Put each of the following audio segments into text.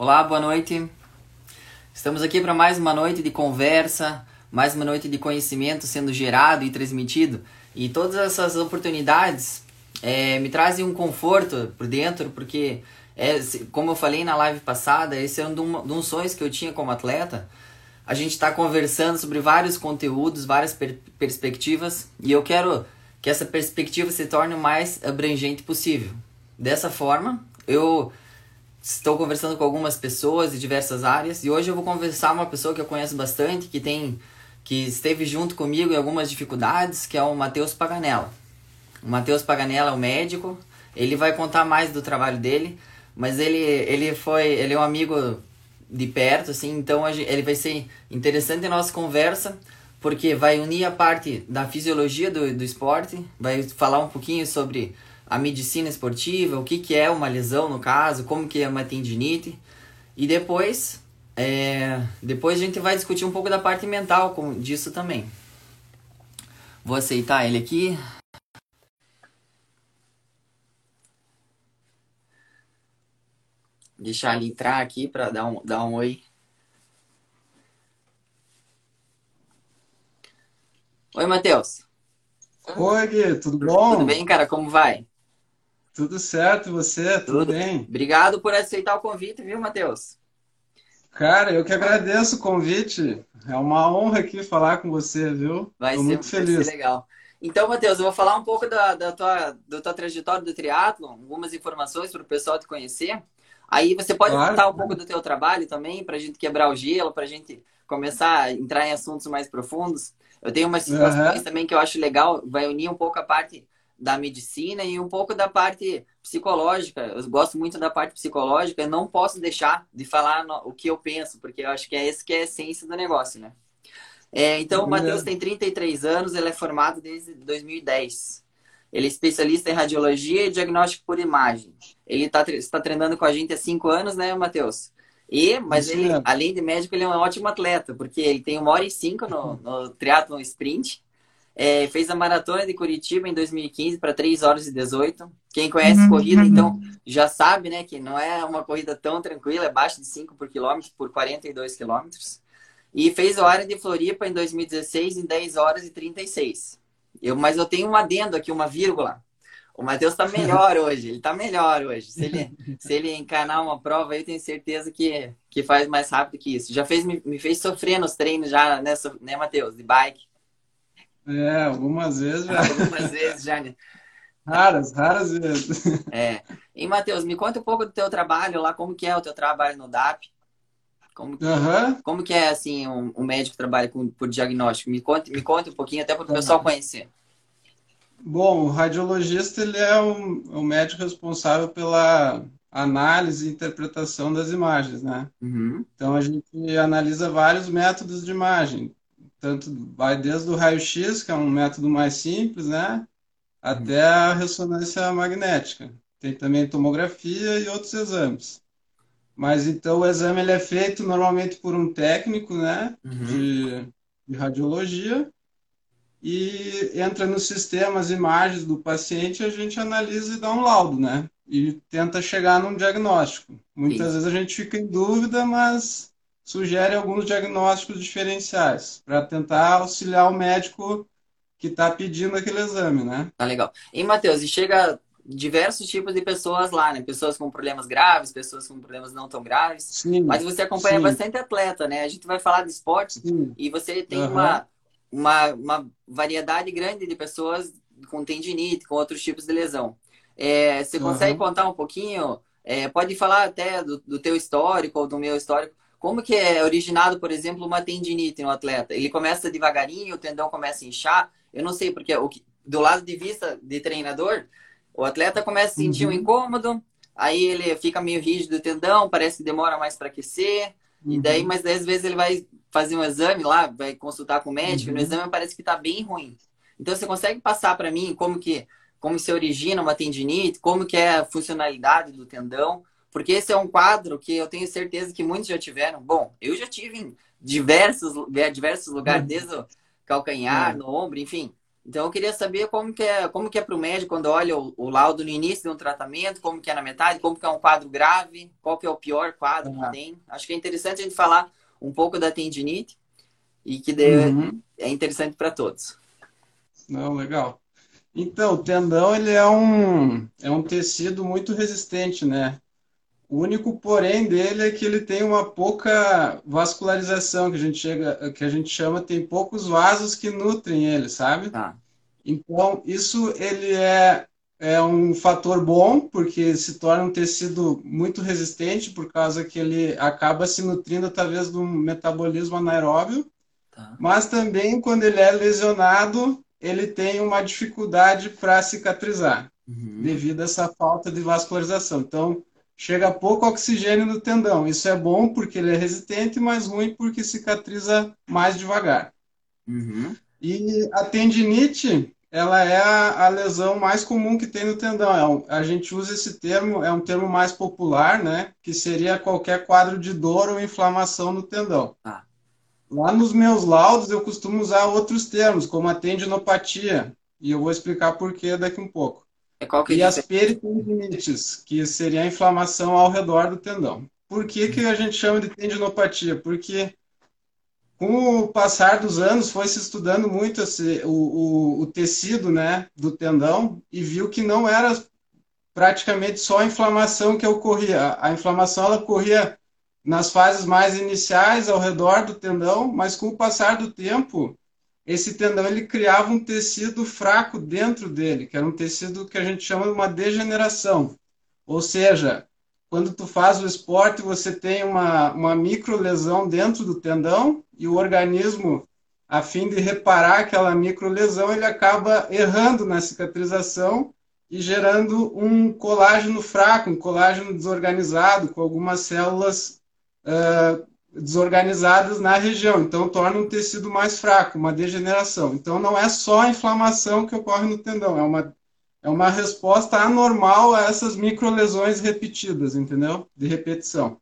Olá, boa noite. Estamos aqui para mais uma noite de conversa, mais uma noite de conhecimento sendo gerado e transmitido. E todas essas oportunidades é, me trazem um conforto por dentro, porque, é, como eu falei na live passada, esse é um, dos sonhos que eu tinha como atleta. A gente está conversando sobre vários conteúdos, várias per perspectivas, e eu quero que essa perspectiva se torne o mais abrangente possível. Dessa forma, eu estou conversando com algumas pessoas de diversas áreas e hoje eu vou conversar com uma pessoa que eu conheço bastante, que tem que esteve junto comigo em algumas dificuldades, que é o Matheus Paganella. O Matheus Paganella é um médico, ele vai contar mais do trabalho dele, mas ele, ele foi, ele é um amigo de perto, assim, então ele vai ser interessante a nossa conversa, porque vai unir a parte da fisiologia do, do esporte, vai falar um pouquinho sobre a medicina esportiva, o que, que é uma lesão no caso, como que é uma tendinite. E depois, é, depois a gente vai discutir um pouco da parte mental com, disso também. Vou aceitar ele aqui. Deixar ele entrar aqui para dar um, dar um oi. Oi, Matheus. Oi, Gui, tudo bom? Tudo bem, cara? Como vai? Tudo certo, você? Tudo, Tudo bem? Obrigado por aceitar o convite, viu, Matheus? Cara, eu que agradeço o convite. É uma honra aqui falar com você, viu? Vai Tô ser muito feliz. Ser legal. Então, Matheus, eu vou falar um pouco da, da, tua, da tua trajetória do triatlo, algumas informações para o pessoal te conhecer. Aí você pode claro. contar um pouco do teu trabalho também, para a gente quebrar o gelo, para a gente começar a entrar em assuntos mais profundos. Eu tenho umas situações uhum. também que eu acho legal, vai unir um pouco a parte da medicina e um pouco da parte psicológica. Eu gosto muito da parte psicológica, eu não posso deixar de falar o que eu penso, porque eu acho que é esse que é a essência do negócio, né? É, então, o Matheus tem 33 anos, ele é formado desde 2010. Ele é especialista em radiologia e diagnóstico por imagem. Ele está tá treinando com a gente há cinco anos, né, Matheus? E, mas ele, além de médico, ele é um ótimo atleta, porque ele tem uma hora e cinco no, no triatlon sprint é, fez a maratona de Curitiba em 2015 para 3 horas e 18. Quem conhece uhum, corrida, uhum. então, já sabe, né, que não é uma corrida tão tranquila, é abaixo de 5 por quilômetro, por 42 quilômetros. E fez a hora de Floripa em 2016 em 10 horas e 36. Eu, mas eu tenho um adendo aqui, uma vírgula. O Matheus está melhor hoje, ele está melhor hoje. Se ele, se ele encanar uma prova, eu tenho certeza que, que faz mais rápido que isso. Já fez, me, me fez sofrer nos treinos já, né, né Matheus? De bike. É, algumas vezes já. Algumas vezes já, né? Raras, raras vezes. É. E, Matheus, me conta um pouco do teu trabalho lá, como que é o teu trabalho no DAP? Como que, uhum. como que é, assim, um, um médico que trabalha com, por diagnóstico? Me conta, me conta um pouquinho, até para o pessoal conhecer. Bom, o radiologista, ele é o, o médico responsável pela análise e interpretação das imagens, né? Uhum. Então, a gente analisa vários métodos de imagem, tanto vai desde o raio-x, que é um método mais simples, né, até a ressonância magnética. Tem também tomografia e outros exames. Mas então o exame ele é feito normalmente por um técnico, né, uhum. de, de radiologia e entra no sistema as imagens do paciente, a gente analisa e dá um laudo, né? E tenta chegar num diagnóstico. Muitas Sim. vezes a gente fica em dúvida, mas sugere alguns diagnósticos diferenciais para tentar auxiliar o médico que está pedindo aquele exame, né? Tá legal. E, Matheus, e chega diversos tipos de pessoas lá, né? Pessoas com problemas graves, pessoas com problemas não tão graves. Sim, Mas você acompanha sim. bastante atleta, né? A gente vai falar de esporte sim. e você tem uhum. uma, uma, uma variedade grande de pessoas com tendinite, com outros tipos de lesão. É, você consegue uhum. contar um pouquinho? É, pode falar até do, do teu histórico ou do meu histórico como que é originado, por exemplo, uma tendinite no atleta? Ele começa devagarinho, o tendão começa a inchar? Eu não sei, porque o que, do lado de vista de treinador, o atleta começa a sentir uhum. um incômodo, aí ele fica meio rígido o tendão, parece que demora mais para aquecer, uhum. e daí, mas daí, às vezes ele vai fazer um exame lá, vai consultar com o médico, uhum. e no uhum. exame parece que está bem ruim. Então você consegue passar para mim como que como se origina uma tendinite, como que é a funcionalidade do tendão? Porque esse é um quadro que eu tenho certeza que muitos já tiveram. Bom, eu já tive em diversos, diversos lugares, uhum. desde o calcanhar, uhum. no ombro, enfim. Então eu queria saber como que é, como que é para o médico quando olha o, o, laudo no início de um tratamento, como que é na metade, como que é um quadro grave, qual que é o pior quadro uhum. que tem. Acho que é interessante a gente falar um pouco da tendinite e que uhum. é interessante para todos. Não, legal. Então, o tendão ele é um, é um tecido muito resistente, né? O único porém dele é que ele tem uma pouca vascularização, que a gente, chega, que a gente chama, tem poucos vasos que nutrem ele, sabe? Tá. Então, isso ele é, é um fator bom, porque se torna um tecido muito resistente, por causa que ele acaba se nutrindo através do metabolismo anaeróbio. Tá. Mas também, quando ele é lesionado, ele tem uma dificuldade para cicatrizar, uhum. devido a essa falta de vascularização. Então, chega pouco oxigênio no tendão. Isso é bom porque ele é resistente, mas ruim porque cicatriza mais devagar. Uhum. E a tendinite, ela é a, a, lesão mais comum que tem no tendão. É um, a gente usa esse termo, é um termo mais popular, né? Que seria qualquer quadro de dor ou inflamação no tendão. Ah. Lá nos meus laudos eu costumo usar outros termos, como a tendinopatia. E eu vou explicar por que daqui um pouco. É que e as peritendinites, que seria a inflamação ao redor do tendão. Por que, que a gente chama de tendinopatia? Porque com o passar dos anos foi se estudando muito esse, o, o, o, tecido né, do tendão e viu que não era praticamente só a inflamação que ocorria. A inflamação ela ocorria nas fases mais iniciais ao redor do tendão, mas com o passar do tempo esse tendão ele criava um tecido fraco dentro dele, que era um tecido que a gente chama de uma degeneração. Ou seja, quando tu faz o esporte, você tem uma, uma micro lesão dentro do tendão e o organismo, a fim de reparar aquela micro lesão, ele acaba errando na cicatrização e gerando um colágeno fraco, um colágeno desorganizado, com algumas células uh, desorganizadas na região, então torna um tecido mais fraco, uma degeneração. Então não é só a inflamação que ocorre no tendão, é uma, é uma resposta anormal a essas microlesões repetidas, entendeu? De repetição.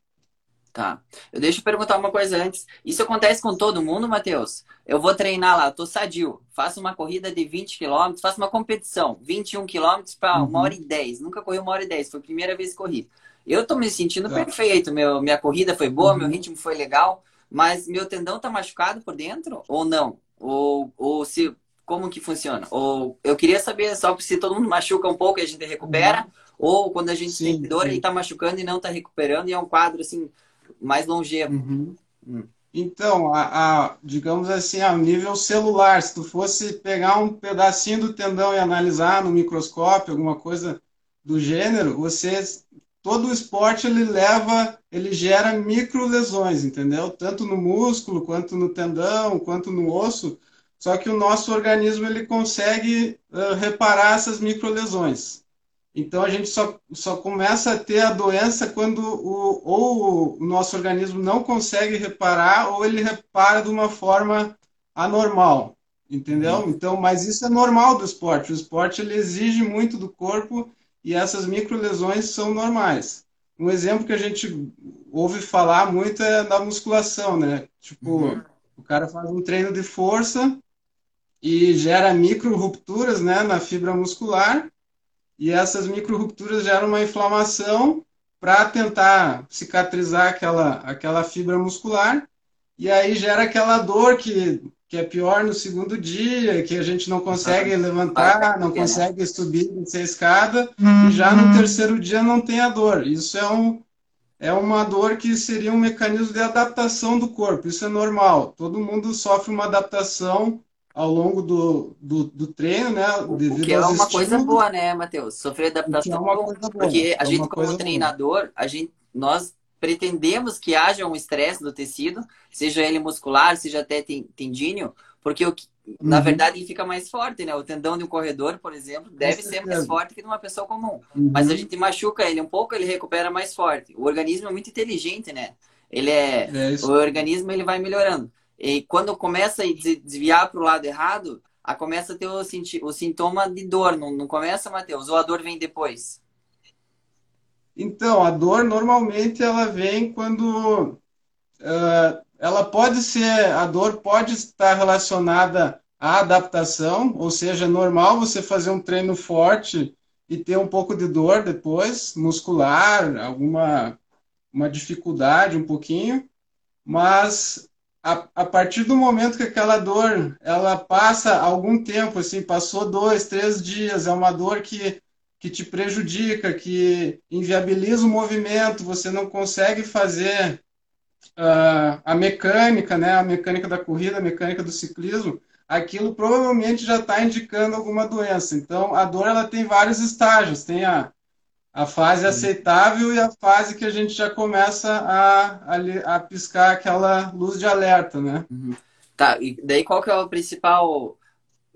Tá. Eu deixo eu perguntar uma coisa antes. Isso acontece com todo mundo, Matheus? Eu vou treinar lá, tô sadio, faço uma corrida de 20 km, faço uma competição, 21 km para uhum. uma hora e 10. Nunca corri uma hora e 10, foi a primeira vez que corri. Eu tô me sentindo tá. perfeito. Meu, minha corrida foi boa, uhum. meu ritmo foi legal, mas meu tendão tá machucado por dentro ou não? Ou, ou se como que funciona? Ou eu queria saber só se todo mundo machuca um pouco e a gente recupera, uhum. ou quando a gente sim, tem dor sim. e tá machucando e não tá recuperando e é um quadro assim mais longevo. Uhum. Hum. Então, a, a, digamos assim, a nível celular, se tu fosse pegar um pedacinho do tendão e analisar no microscópio, alguma coisa do gênero, você todo o esporte ele leva, ele gera micro lesões, entendeu? Tanto no músculo, quanto no tendão, quanto no osso. Só que o nosso organismo ele consegue uh, reparar essas micro lesões. Então a gente só, só começa a ter a doença quando o, ou o nosso organismo não consegue reparar ou ele repara de uma forma anormal, entendeu? Uhum. Então, mas isso é normal do esporte. O esporte ele exige muito do corpo e essas microlesões são normais. Um exemplo que a gente ouve falar muito é da musculação, né? Tipo, uhum. o cara faz um treino de força e gera micro rupturas, né, na fibra muscular, e essas micro rupturas geram uma inflamação para tentar cicatrizar aquela aquela fibra muscular, e aí gera aquela dor que que é pior no segundo dia, que a gente não consegue levantar, não consegue subir, descer a escada, e já no uhum. terceiro dia não tem a dor. Isso é, um, é uma dor que seria um mecanismo de adaptação do corpo, isso é normal. Todo mundo sofre uma adaptação ao longo do, do, do treino, né? Devido o que é uma estímulos. coisa boa, né, Matheus? Sofrer adaptação. É uma coisa boa. Porque a é gente, como treinador, boa. a gente, nós pretendemos que haja um estresse no tecido, seja ele muscular, seja até tendíneo, porque o que, uhum. na verdade ele fica mais forte, né? O tendão de um corredor, por exemplo, deve ser mais forte que de uma pessoa comum. Uhum. Mas a gente machuca ele um pouco, ele recupera mais forte. O organismo é muito inteligente, né? Ele é, é o organismo ele vai melhorando. E quando começa a desviar para o lado errado, a começa a ter o, o sintoma de dor, não, não começa, Matheus? Ou a dor vem depois? Então, a dor normalmente ela vem quando uh, ela pode ser, a dor pode estar relacionada a adaptação, ou seja, é normal você fazer um treino forte e ter um pouco de dor depois, muscular, alguma uma dificuldade um pouquinho, mas a, a partir do momento que aquela dor ela passa algum tempo, assim, passou dois, três dias, é uma dor que, que te prejudica, que inviabiliza o movimento, você não consegue fazer uh, a mecânica, né, a mecânica da corrida, a mecânica do ciclismo, aquilo provavelmente já está indicando alguma doença. Então, a dor ela tem vários estágios. Tem a, a fase aceitável e a fase que a gente já começa a, a, a piscar aquela luz de alerta, né? Uhum. Tá, e daí qual que é o principal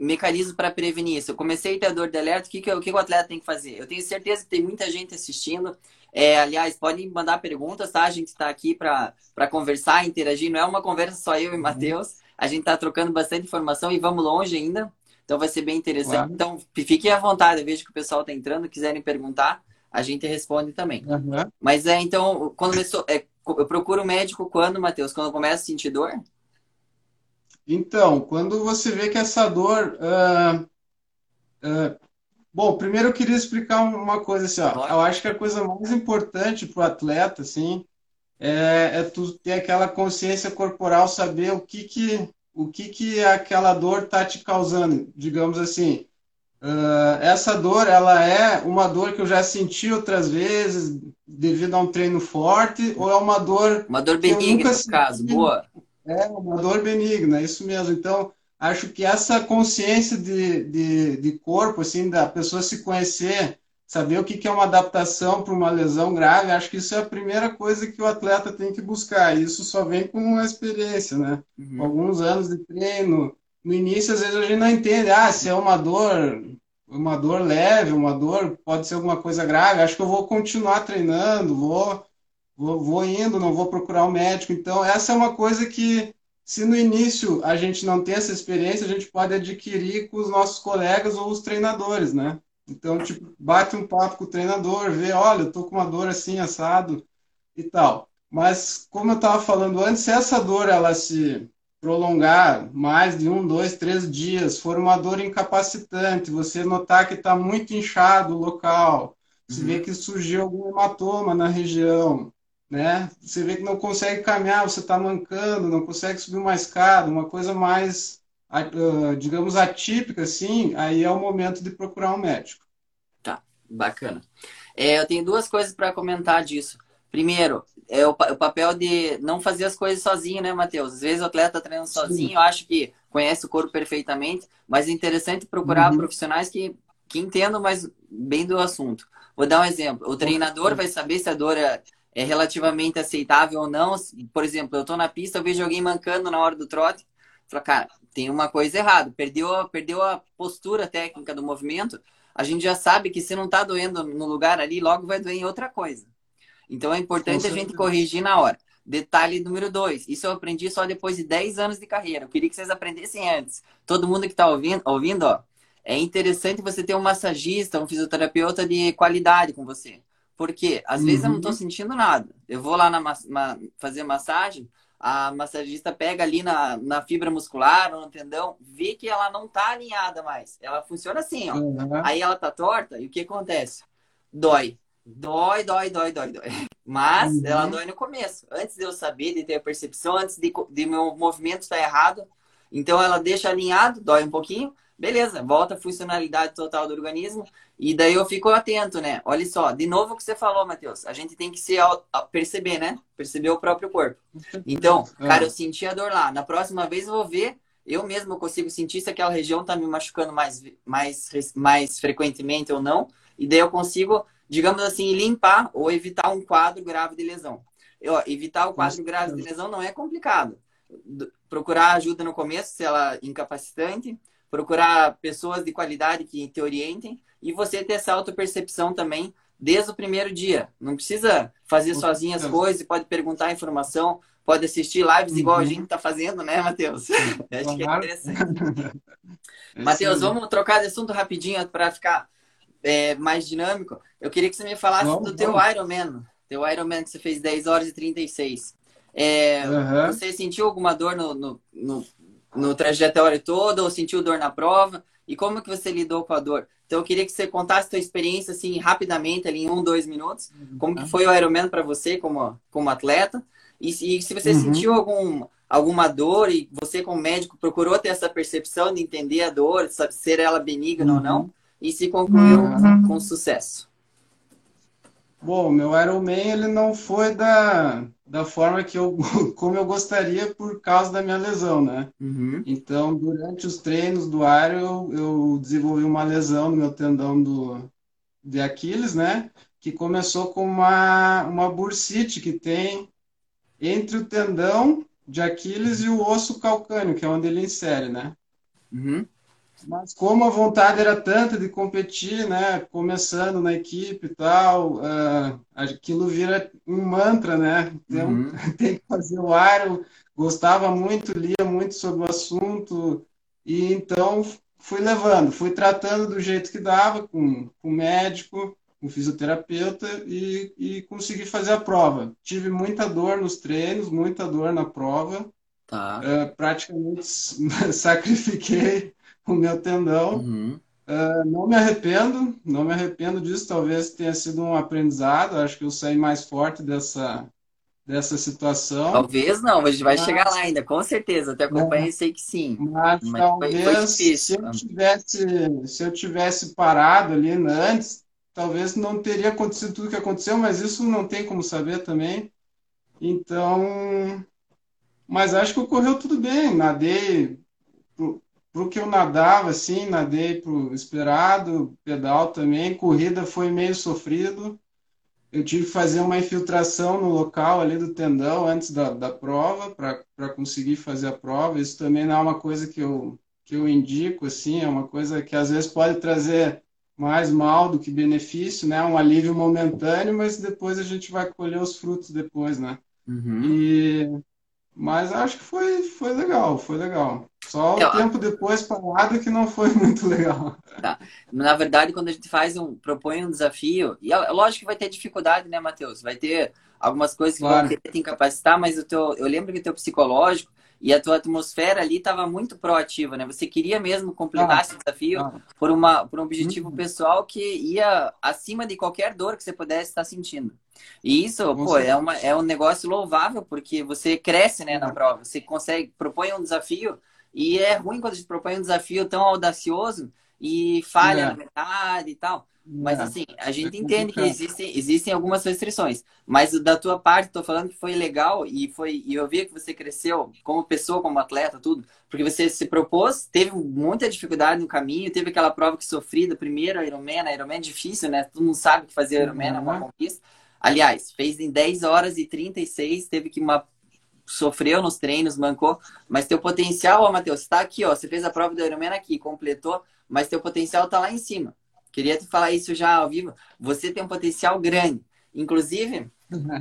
mecanismo para prevenir isso? Eu comecei a ter dor de alerta, o que, que, o que o atleta tem que fazer? Eu tenho certeza que tem muita gente assistindo. É, aliás, podem mandar perguntas, tá? A gente está aqui para conversar, interagir. Não é uma conversa só eu e. Matheus. A gente está trocando bastante informação e vamos longe ainda. Então vai ser bem interessante. Claro. Então fiquem à vontade. Eu vejo que o pessoal está entrando. Quiserem perguntar, a gente responde também. Uhum. Mas é então, quando eu, é, eu procuro o médico quando, Matheus? Quando eu começo a sentir dor? Então, quando você vê que essa dor. Uh, uh, bom, primeiro eu queria explicar uma coisa assim, ó. Eu acho que a coisa mais importante para o atleta, assim, é, é tu ter aquela consciência corporal, saber o que que, o que, que aquela dor está te causando. Digamos assim, uh, essa dor, ela é uma dor que eu já senti outras vezes devido a um treino forte, ou é uma dor... Uma dor benigna, no caso, boa. É, uma dor benigna, isso mesmo. Então, acho que essa consciência de, de, de corpo, assim, da pessoa se conhecer saber o que é uma adaptação para uma lesão grave, acho que isso é a primeira coisa que o atleta tem que buscar. Isso só vem com a experiência, né? Uhum. Alguns anos de treino. No início, às vezes, a gente não entende, ah, se é uma dor, uma dor leve, uma dor, pode ser alguma coisa grave. Acho que eu vou continuar treinando, vou, vou, vou indo, não vou procurar o um médico. Então, essa é uma coisa que, se no início a gente não tem essa experiência, a gente pode adquirir com os nossos colegas ou os treinadores, né? Então, tipo, bate um papo com o treinador, vê, olha, eu tô com uma dor assim, assado e tal. Mas, como eu estava falando antes, se essa dor ela se prolongar mais de um, dois, três dias, for uma dor incapacitante, você notar que está muito inchado o local, você vê uhum. que surgiu algum hematoma na região, né? Você vê que não consegue caminhar, você está mancando, não consegue subir uma escada, uma coisa mais digamos, atípica, assim, aí é o momento de procurar um médico. Tá, bacana. É, eu tenho duas coisas para comentar disso. Primeiro, é o, o, papel de não fazer as coisas sozinho, né, Matheus? Às vezes o atleta está treinando sozinho, eu acho que conhece o corpo perfeitamente, mas é interessante procurar uhum. profissionais que, que entendam mais bem do assunto. Vou dar um exemplo. O treinador vai saber se a dor é, é relativamente aceitável ou não. Por exemplo, eu estou na pista, eu vejo alguém mancando na hora do trote. Fala, cara, tem uma coisa errada. Perdeu, perdeu a postura técnica do movimento. A gente já sabe que se não está doendo no lugar ali, logo vai doer em outra coisa. Então é importante a gente corrigir na hora. Detalhe número dois. Isso eu aprendi só depois de 10 anos de carreira. Eu queria que vocês aprendessem antes. Todo mundo que está ouvindo, ouvindo ó, é interessante você ter um massagista, um fisioterapeuta de qualidade com você. Porque às uhum. vezes eu não estou uhum. sentindo nada. Eu vou lá na, ma fazer massagem, a massagista pega ali na, na fibra muscular no tendão, vê que ela não tá alinhada mais. Ela funciona assim, ó. Uhum. Aí ela tá torta e o que acontece? Dói. Dói, dói, dói, dói, dói. Mas uhum. ela dói no começo. Antes de eu saber, de ter a percepção, antes de, de meu movimento estar errado. Então ela deixa alinhado, dói um pouquinho. Beleza, volta a funcionalidade total do organismo. E daí eu fico atento, né? Olha só, de novo o que você falou, Matheus. A gente tem que se perceber, né? Perceber o próprio corpo. Então, é. cara, eu senti a dor lá. Na próxima vez eu vou ver, eu mesmo consigo sentir se aquela região tá me machucando mais, mais, mais frequentemente ou não. E daí eu consigo, digamos assim, limpar ou evitar um quadro grave de lesão. Eu, evitar o quadro grave de lesão não é complicado. Procurar ajuda no começo, se ela é incapacitante procurar pessoas de qualidade que te orientem e você ter essa autopercepção também desde o primeiro dia. Não precisa fazer sozinho as coisas, pode perguntar a informação, pode assistir lives uhum. igual a gente está fazendo, né, Matheus? Acho que é interessante. Matheus, vamos trocar de assunto rapidinho para ficar é, mais dinâmico. Eu queria que você me falasse do teu vamos. Ironman. Teu Ironman que você fez 10 horas e 36. É, uhum. Você sentiu alguma dor no, no, no no trajetório todo ou sentiu dor na prova? E como que você lidou com a dor? Então eu queria que você contasse a sua experiência assim rapidamente, ali em um, dois minutos. Como que foi o Ironman para você como, como atleta? E, e se você uhum. sentiu algum, alguma dor e você como médico procurou ter essa percepção de entender a dor, sabe, ser ela benigna uhum. ou não, e se concluiu uhum. com sucesso. Bom, meu Ironman ele não foi da, da forma que eu como eu gostaria por causa da minha lesão, né? Uhum. Então, durante os treinos do Iron, eu, eu, desenvolvi uma lesão no meu tendão do, de Aquiles, né? Que começou com uma, uma bursite que tem entre o tendão de Aquiles e o osso calcâneo, que é onde ele insere, né? Uhum. Mas como a vontade era tanta de competir, né, começando na equipe e tal, uh, aquilo vira um mantra, né? Então, uhum. tem que fazer o ar. Eu gostava muito, lia muito sobre o assunto e então fui levando, fui tratando do jeito que dava com, o médico, com o fisioterapeuta e, e consegui fazer a prova. Tive muita dor nos treinos, muita dor na prova. Tá. Uh, praticamente sacrifiquei o meu tendão. Uhum. Uh, não me arrependo, não me arrependo disso. Talvez tenha sido um aprendizado. Acho que eu saí mais forte dessa, dessa situação. Talvez não, a gente vai mas, chegar lá ainda, com certeza. Até acompanho e sei que sim. Mas, mas talvez foi, foi se, eu tivesse, se eu tivesse parado ali antes, talvez não teria acontecido tudo que aconteceu, mas isso não tem como saber também. Então, mas acho que ocorreu tudo bem. Nadei pro que eu nadava, assim, nadei pro esperado, pedal também, corrida foi meio sofrido. Eu tive que fazer uma infiltração no local ali do tendão antes da, da prova, para conseguir fazer a prova. Isso também não é uma coisa que eu, que eu indico, assim, é uma coisa que às vezes pode trazer mais mal do que benefício, né? Um alívio momentâneo, mas depois a gente vai colher os frutos depois, né? Uhum. E... Mas acho que foi, foi legal, foi legal. Só o tempo depois parado que não foi muito legal. Tá. Na verdade, quando a gente faz um, propõe um desafio, e é lógico que vai ter dificuldade, né, Matheus? Vai ter algumas coisas que claro. vão querer te incapacitar, mas o teu, eu lembro que o teu psicológico e a tua atmosfera ali estava muito proativa, né? Você queria mesmo completar ah, esse desafio ah. por, uma, por um objetivo uhum. pessoal que ia acima de qualquer dor que você pudesse estar sentindo. E isso, pô, é, uma, é um negócio louvável, porque você cresce né, na prova. Você consegue, propõe um desafio e é ruim quando a gente propõe um desafio tão audacioso e falha é. na metade e tal. Mas é. assim, a gente é entende que existem, existem algumas restrições. Mas da tua parte, estou falando que foi legal e foi e eu vi que você cresceu como pessoa, como atleta, tudo. Porque você se propôs, teve muita dificuldade no caminho, teve aquela prova que sofri do primeiro Ironman, a Ironman é difícil, né? Todo mundo sabe que fazer Ironman uhum. é uma conquista. Aliás, fez em 10 horas e 36, teve que uma sofreu nos treinos, mancou, mas teu potencial, ó, Matheus, está aqui, ó. Você fez a prova do Ironman aqui, completou, mas teu potencial está lá em cima. Queria te falar isso já ao vivo. Você tem um potencial grande. Inclusive,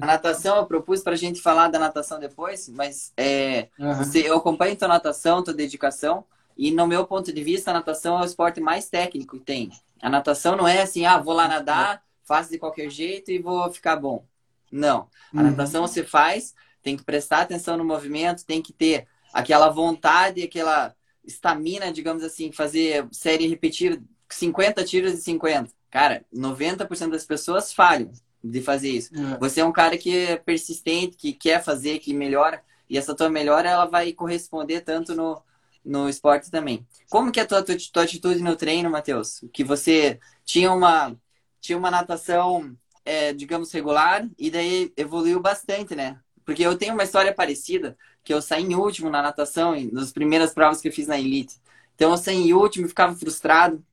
a natação eu propus para a gente falar da natação depois, mas é, uhum. você, eu acompanho tua natação, tua dedicação, e no meu ponto de vista, a natação é o esporte mais técnico que tem. A natação não é assim, ah, vou lá nadar, faço de qualquer jeito e vou ficar bom. Não. A uhum. natação você faz tem que prestar atenção no movimento, tem que ter aquela vontade, aquela estamina, digamos assim, fazer série repetir 50 tiros de 50. Cara, 90% das pessoas falham de fazer isso. É. Você é um cara que é persistente, que quer fazer, que melhora, e essa tua melhora ela vai corresponder tanto no, no esporte também. Como que é a tua, tua, tua atitude no treino, Matheus? Que você tinha uma, tinha uma natação, é, digamos, regular, e daí evoluiu bastante, né? Porque eu tenho uma história parecida, que eu saí em último na natação, nas primeiras provas que eu fiz na Elite. Então eu saí em último e ficava frustrado.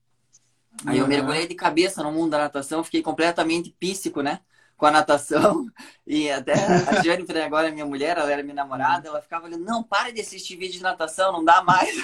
Aí eu mergulhei de cabeça no mundo da natação, fiquei completamente píssico, né? Com a natação. E até a Jennifer, agora minha mulher, ela era minha namorada, ela ficava olhando, não, para de assistir vídeo de natação, não dá mais.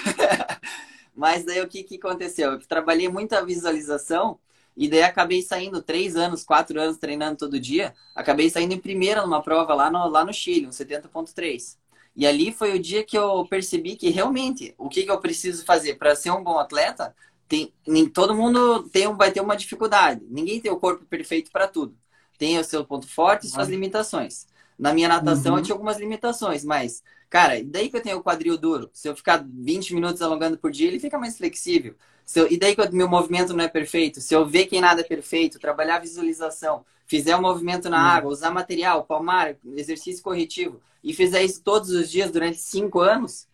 Mas daí o que, que aconteceu? Eu trabalhei muito a visualização e daí acabei saindo três anos, quatro anos treinando todo dia. Acabei saindo em primeira numa prova lá no, lá no Chile, um 70.3. E ali foi o dia que eu percebi que realmente o que, que eu preciso fazer para ser um bom atleta. Tem, nem, todo mundo tem, vai ter uma dificuldade. Ninguém tem o corpo perfeito para tudo. Tem o seu ponto forte e suas limitações. Na minha natação uhum. eu tinha algumas limitações, mas, cara, daí que eu tenho o quadril duro. Se eu ficar 20 minutos alongando por dia, ele fica mais flexível. Se eu, e daí que o meu movimento não é perfeito? Se eu ver quem nada é perfeito, trabalhar visualização, fizer um movimento na uhum. água, usar material, palmar, exercício corretivo, e fizer isso todos os dias durante cinco anos,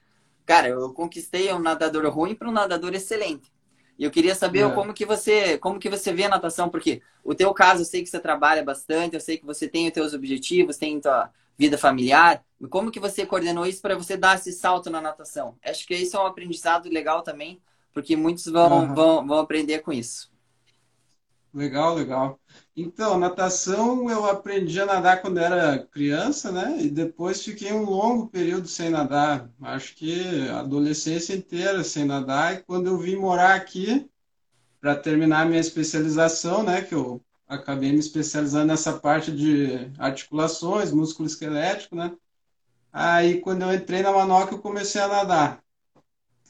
cara, eu conquistei um nadador ruim para um nadador excelente. E eu queria saber é. como que você, como que você vê a natação, porque o teu caso, eu sei que você trabalha bastante, eu sei que você tem os teus objetivos, tem tua vida familiar. Como que você coordenou isso para você dar esse salto na natação? Acho que isso é um aprendizado legal também, porque muitos vão, uhum. vão, vão aprender com isso. Legal, legal. Então, natação eu aprendi a nadar quando era criança, né? E depois fiquei um longo período sem nadar. Acho que a adolescência inteira sem nadar. E quando eu vim morar aqui, para terminar minha especialização, né? Que eu acabei me especializando nessa parte de articulações, músculo esquelético, né? Aí, quando eu entrei na Manoca, eu comecei a nadar.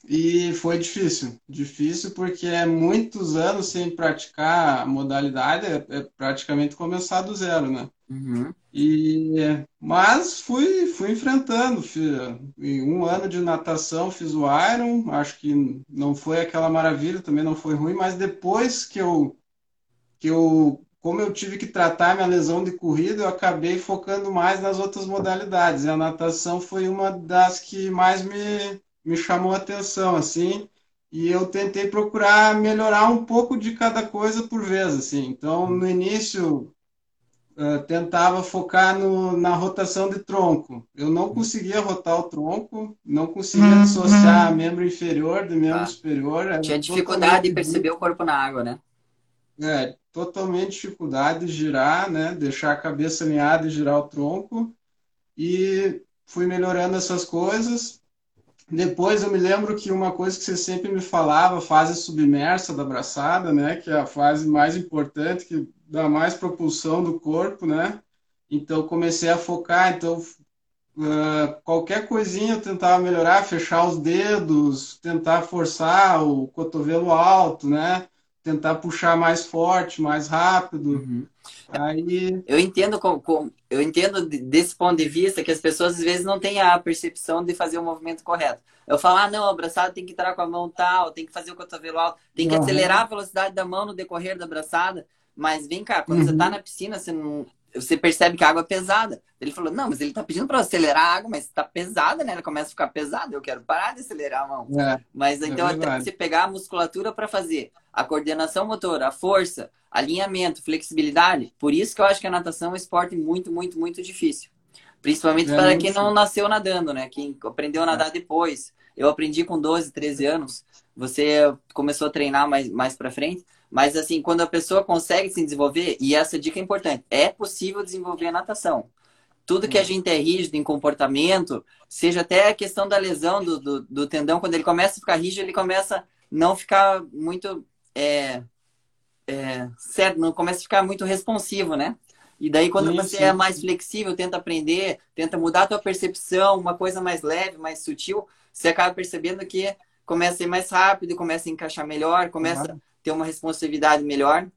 E foi difícil, difícil porque é muitos anos sem praticar a modalidade, é, é praticamente começar do zero, né? Uhum. E, mas fui, fui enfrentando. em um ano de natação fiz o Iron, acho que não foi aquela maravilha, também não foi ruim, mas depois que eu, que eu como eu tive que tratar minha lesão de corrida, eu acabei focando mais nas outras modalidades. E a natação foi uma das que mais me, me chamou a atenção, assim, e eu tentei procurar melhorar um pouco de cada coisa por vez, assim. Então, no início, uh, tentava focar no, na rotação de tronco. Eu não conseguia rotar o tronco, não conseguia uhum. dissociar membro inferior do membro ah. superior. Tinha dificuldade de perceber o corpo na água, né? É, totalmente dificuldade de girar, né? Deixar a cabeça alinhada e girar o tronco. E fui melhorando essas coisas. Depois eu me lembro que uma coisa que você sempre me falava, fase submersa da braçada, né? Que é a fase mais importante, que dá mais propulsão do corpo, né? Então comecei a focar, então uh, qualquer coisinha eu tentava melhorar, fechar os dedos, tentar forçar o cotovelo alto, né? Tentar puxar mais forte, mais rápido. Uhum. Aí... Eu entendo com, com, eu entendo desse ponto de vista que as pessoas às vezes não têm a percepção de fazer o movimento correto. Eu falo, ah, não, o abraçado tem que entrar com a mão tal, tem que fazer o cotovelo alto, tem que uhum. acelerar a velocidade da mão no decorrer da abraçada. Mas vem cá, quando uhum. você tá na piscina, você não, você percebe que a água é pesada. Ele falou, não, mas ele tá pedindo para acelerar a água, mas tá pesada, né? Ela começa a ficar pesada, eu quero parar de acelerar a mão. É, mas então é até você pegar a musculatura para fazer a coordenação motora, a força, alinhamento, flexibilidade. Por isso que eu acho que a natação é um esporte muito, muito, muito difícil. Principalmente é para quem não nasceu nadando, né? Quem aprendeu a nadar é. depois. Eu aprendi com 12, 13 anos. Você começou a treinar mais, mais para frente. Mas, assim, quando a pessoa consegue se desenvolver, e essa dica é importante, é possível desenvolver a natação. Tudo que a gente é rígido em comportamento, seja até a questão da lesão do, do, do tendão, quando ele começa a ficar rígido, ele começa a não ficar muito. É, é, certo, não começa a ficar muito responsivo, né? E daí, quando você é mais flexível, tenta aprender, tenta mudar a tua percepção, uma coisa mais leve, mais sutil, você acaba percebendo que começa a ser mais rápido, começa a encaixar melhor, começa uhum ter uma responsividade melhor.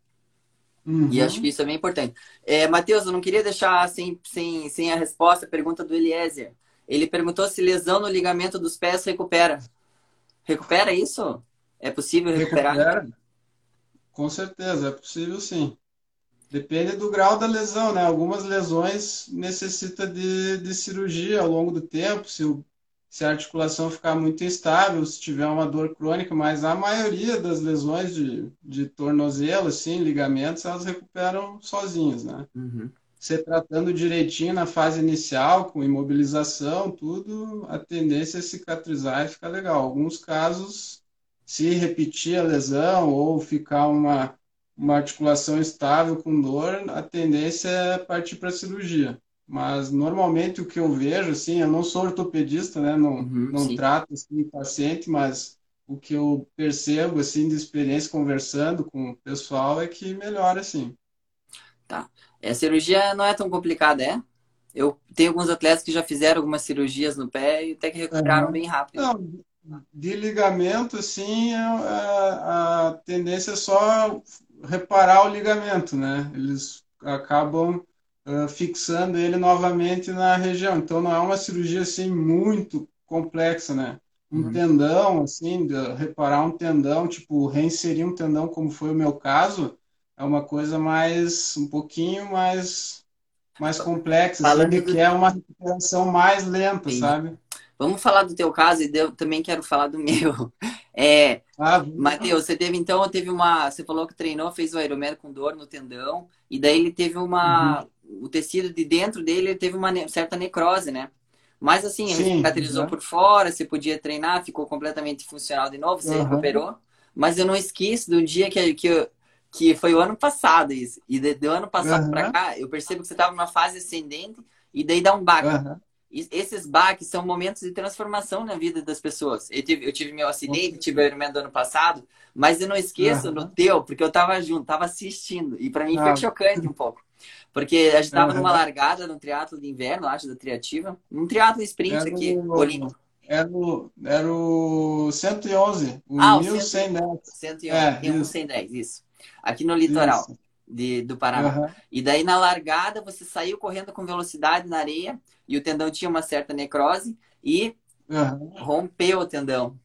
Uhum. E acho que isso é bem importante. É, Matheus, eu não queria deixar sem, sem, sem a resposta a pergunta do Eliezer. Ele perguntou se lesão no ligamento dos pés recupera. Recupera isso? É possível recuperar? Recupera. Com certeza, é possível sim. Depende do grau da lesão, né? Algumas lesões necessitam de, de cirurgia ao longo do tempo. Se o se a articulação ficar muito instável, se tiver uma dor crônica, mas a maioria das lesões de, de tornozelo, assim, ligamentos, elas recuperam sozinhas, né? Uhum. Você tratando direitinho na fase inicial, com imobilização, tudo, a tendência é cicatrizar e ficar legal. Alguns casos, se repetir a lesão ou ficar uma, uma articulação estável com dor, a tendência é partir para a cirurgia. Mas normalmente o que eu vejo, assim, eu não sou ortopedista, né? Não, uhum, não trato assim, paciente, mas o que eu percebo, assim, de experiência conversando com o pessoal é que melhora, assim. Tá. É, a cirurgia não é tão complicada, é? Eu tenho alguns atletas que já fizeram algumas cirurgias no pé e até que recuperaram uhum. bem rápido. Não, de ligamento, assim, a, é, é, a tendência é só reparar o ligamento, né? Eles acabam uh, fixando ele novamente na região. Então não é uma cirurgia assim muito complexa, né? Um uhum. tendão, assim, reparar um tendão, tipo, reinserir um tendão, como foi o meu caso, é uma coisa mais, um pouquinho mais, mais complexa, assim, do... que é uma recuperação mais lenta, Sim. sabe? Vamos falar do teu caso e eu também quero falar do meu. É, ah, Matheus, você teve então, teve uma, você falou que treinou, fez o Ironman com dor no tendão e daí ele teve uma, uhum. O tecido de dentro dele ele teve uma certa necrose, né? Mas assim, ele Sim, cicatrizou uhum. por fora, você podia treinar, ficou completamente funcional de novo, você uhum. recuperou. Mas eu não esqueço do dia que, que, que foi o ano passado isso. E de, do ano passado uhum. para cá, eu percebo que você estava numa fase ascendente e daí dá um baque. Uhum esses baques são momentos de transformação na vida das pessoas. Eu tive, eu tive meu acidente, tive o Ironman do ano passado, mas eu não esqueço uhum. no teu, porque eu tava junto, tava assistindo. E para mim foi chocante um pouco. Porque a gente tava uhum. numa largada no triatlo de inverno, acho, da Triativa. Um triatlo sprint era aqui, o, olímpico. Era o, era o 111, o ah, 1110. 111, é, 1110, isso. isso. Aqui no litoral. De, do Paraná. Uhum. E daí na largada você saiu correndo com velocidade na areia e o tendão tinha uma certa necrose e uhum. rompeu o tendão.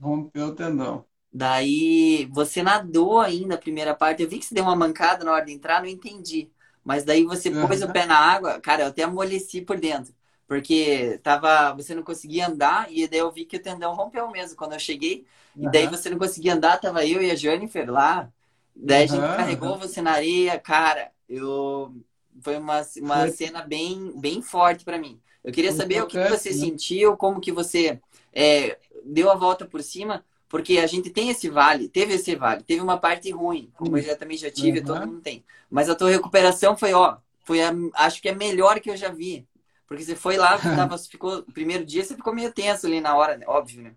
Rompeu o tendão. Daí você nadou ainda a primeira parte. Eu vi que você deu uma mancada na hora de entrar, não entendi. Mas daí você uhum. pôs o pé na água, cara, eu até amoleci por dentro. Porque tava, você não conseguia andar e daí eu vi que o tendão rompeu mesmo quando eu cheguei. E daí você não conseguia andar, tava eu e a Jennifer lá Daí a gente uhum. carregou você na areia, cara. Eu foi uma, uma foi. cena bem, bem forte para mim. Eu queria saber o que, que você né? sentiu, como que você é, deu a volta por cima, porque a gente tem esse vale, teve esse vale, teve uma parte ruim, como eu já também já tive, uhum. todo mundo tem. Mas a tua recuperação foi, ó, foi a, acho que é a melhor que eu já vi. Porque você foi lá, tava, ficou, primeiro dia você ficou meio tenso ali na hora, né? óbvio, né?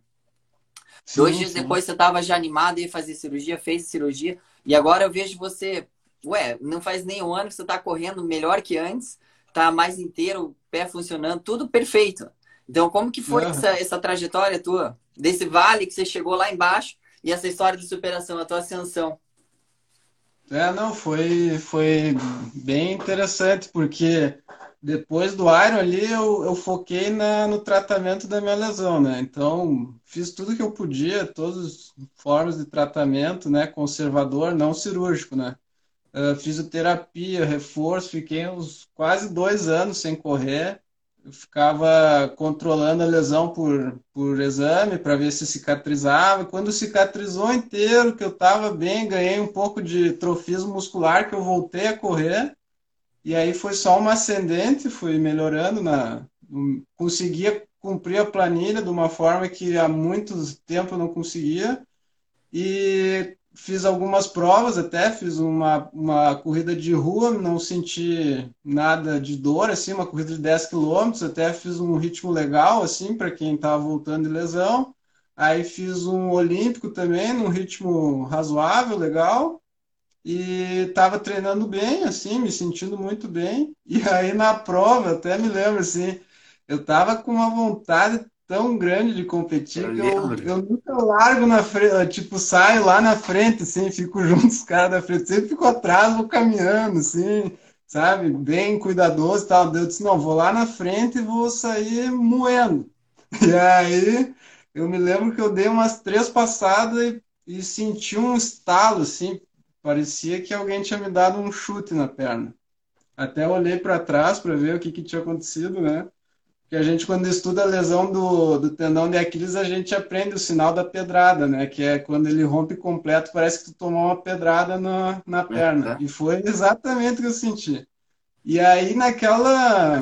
Sim, Dois dias sim. depois você tava já animado e fazer cirurgia, fez cirurgia. E agora eu vejo você, ué, não faz nem um ano que você está correndo melhor que antes, tá mais inteiro, pé funcionando, tudo perfeito. Então, como que foi uhum. essa, essa trajetória tua? Desse vale que você chegou lá embaixo e essa história de superação, a tua ascensão? É, não, foi, foi bem interessante, porque depois do Iron ali, eu, eu foquei na, no tratamento da minha lesão, né? Então, fiz tudo que eu podia, todas as formas de tratamento, né? Conservador, não cirúrgico, né? Uh, fisioterapia, reforço, fiquei uns quase dois anos sem correr. Eu ficava controlando a lesão por, por exame para ver se cicatrizava. Quando cicatrizou inteiro, que eu estava bem, ganhei um pouco de trofismo muscular, que eu voltei a correr e aí foi só uma ascendente, fui melhorando, na, conseguia cumprir a planilha de uma forma que há muito tempo eu não conseguia. E fiz algumas provas até, fiz uma, uma corrida de rua, não senti nada de dor, assim, uma corrida de 10 quilômetros, até fiz um ritmo legal, assim, para quem estava voltando de lesão. Aí fiz um olímpico também, num ritmo razoável, legal e estava treinando bem, assim, me sentindo muito bem. E aí na prova, até me lembro assim, eu estava com uma vontade tão grande de competir eu que eu, eu, nunca largo na frente, tipo, saio lá na frente, assim, fico junto com os caras da frente, sempre fico atrás, vou caminhando, assim, sabe, bem cuidadoso e tal. Eu disse, não, vou lá na frente e vou sair moendo. E aí eu me lembro que eu dei umas três passadas e, e senti um estalo, assim, parecia que alguém tinha me dado um chute na perna. Até olhei para trás para ver o que, que tinha acontecido, né? Porque a gente, quando estuda a lesão do, do tendão de Aquiles, a gente aprende o sinal da pedrada, né? Que é quando ele rompe completo, parece que tu tomou uma pedrada na, na perna. E foi exatamente o que eu senti. E aí, naquela,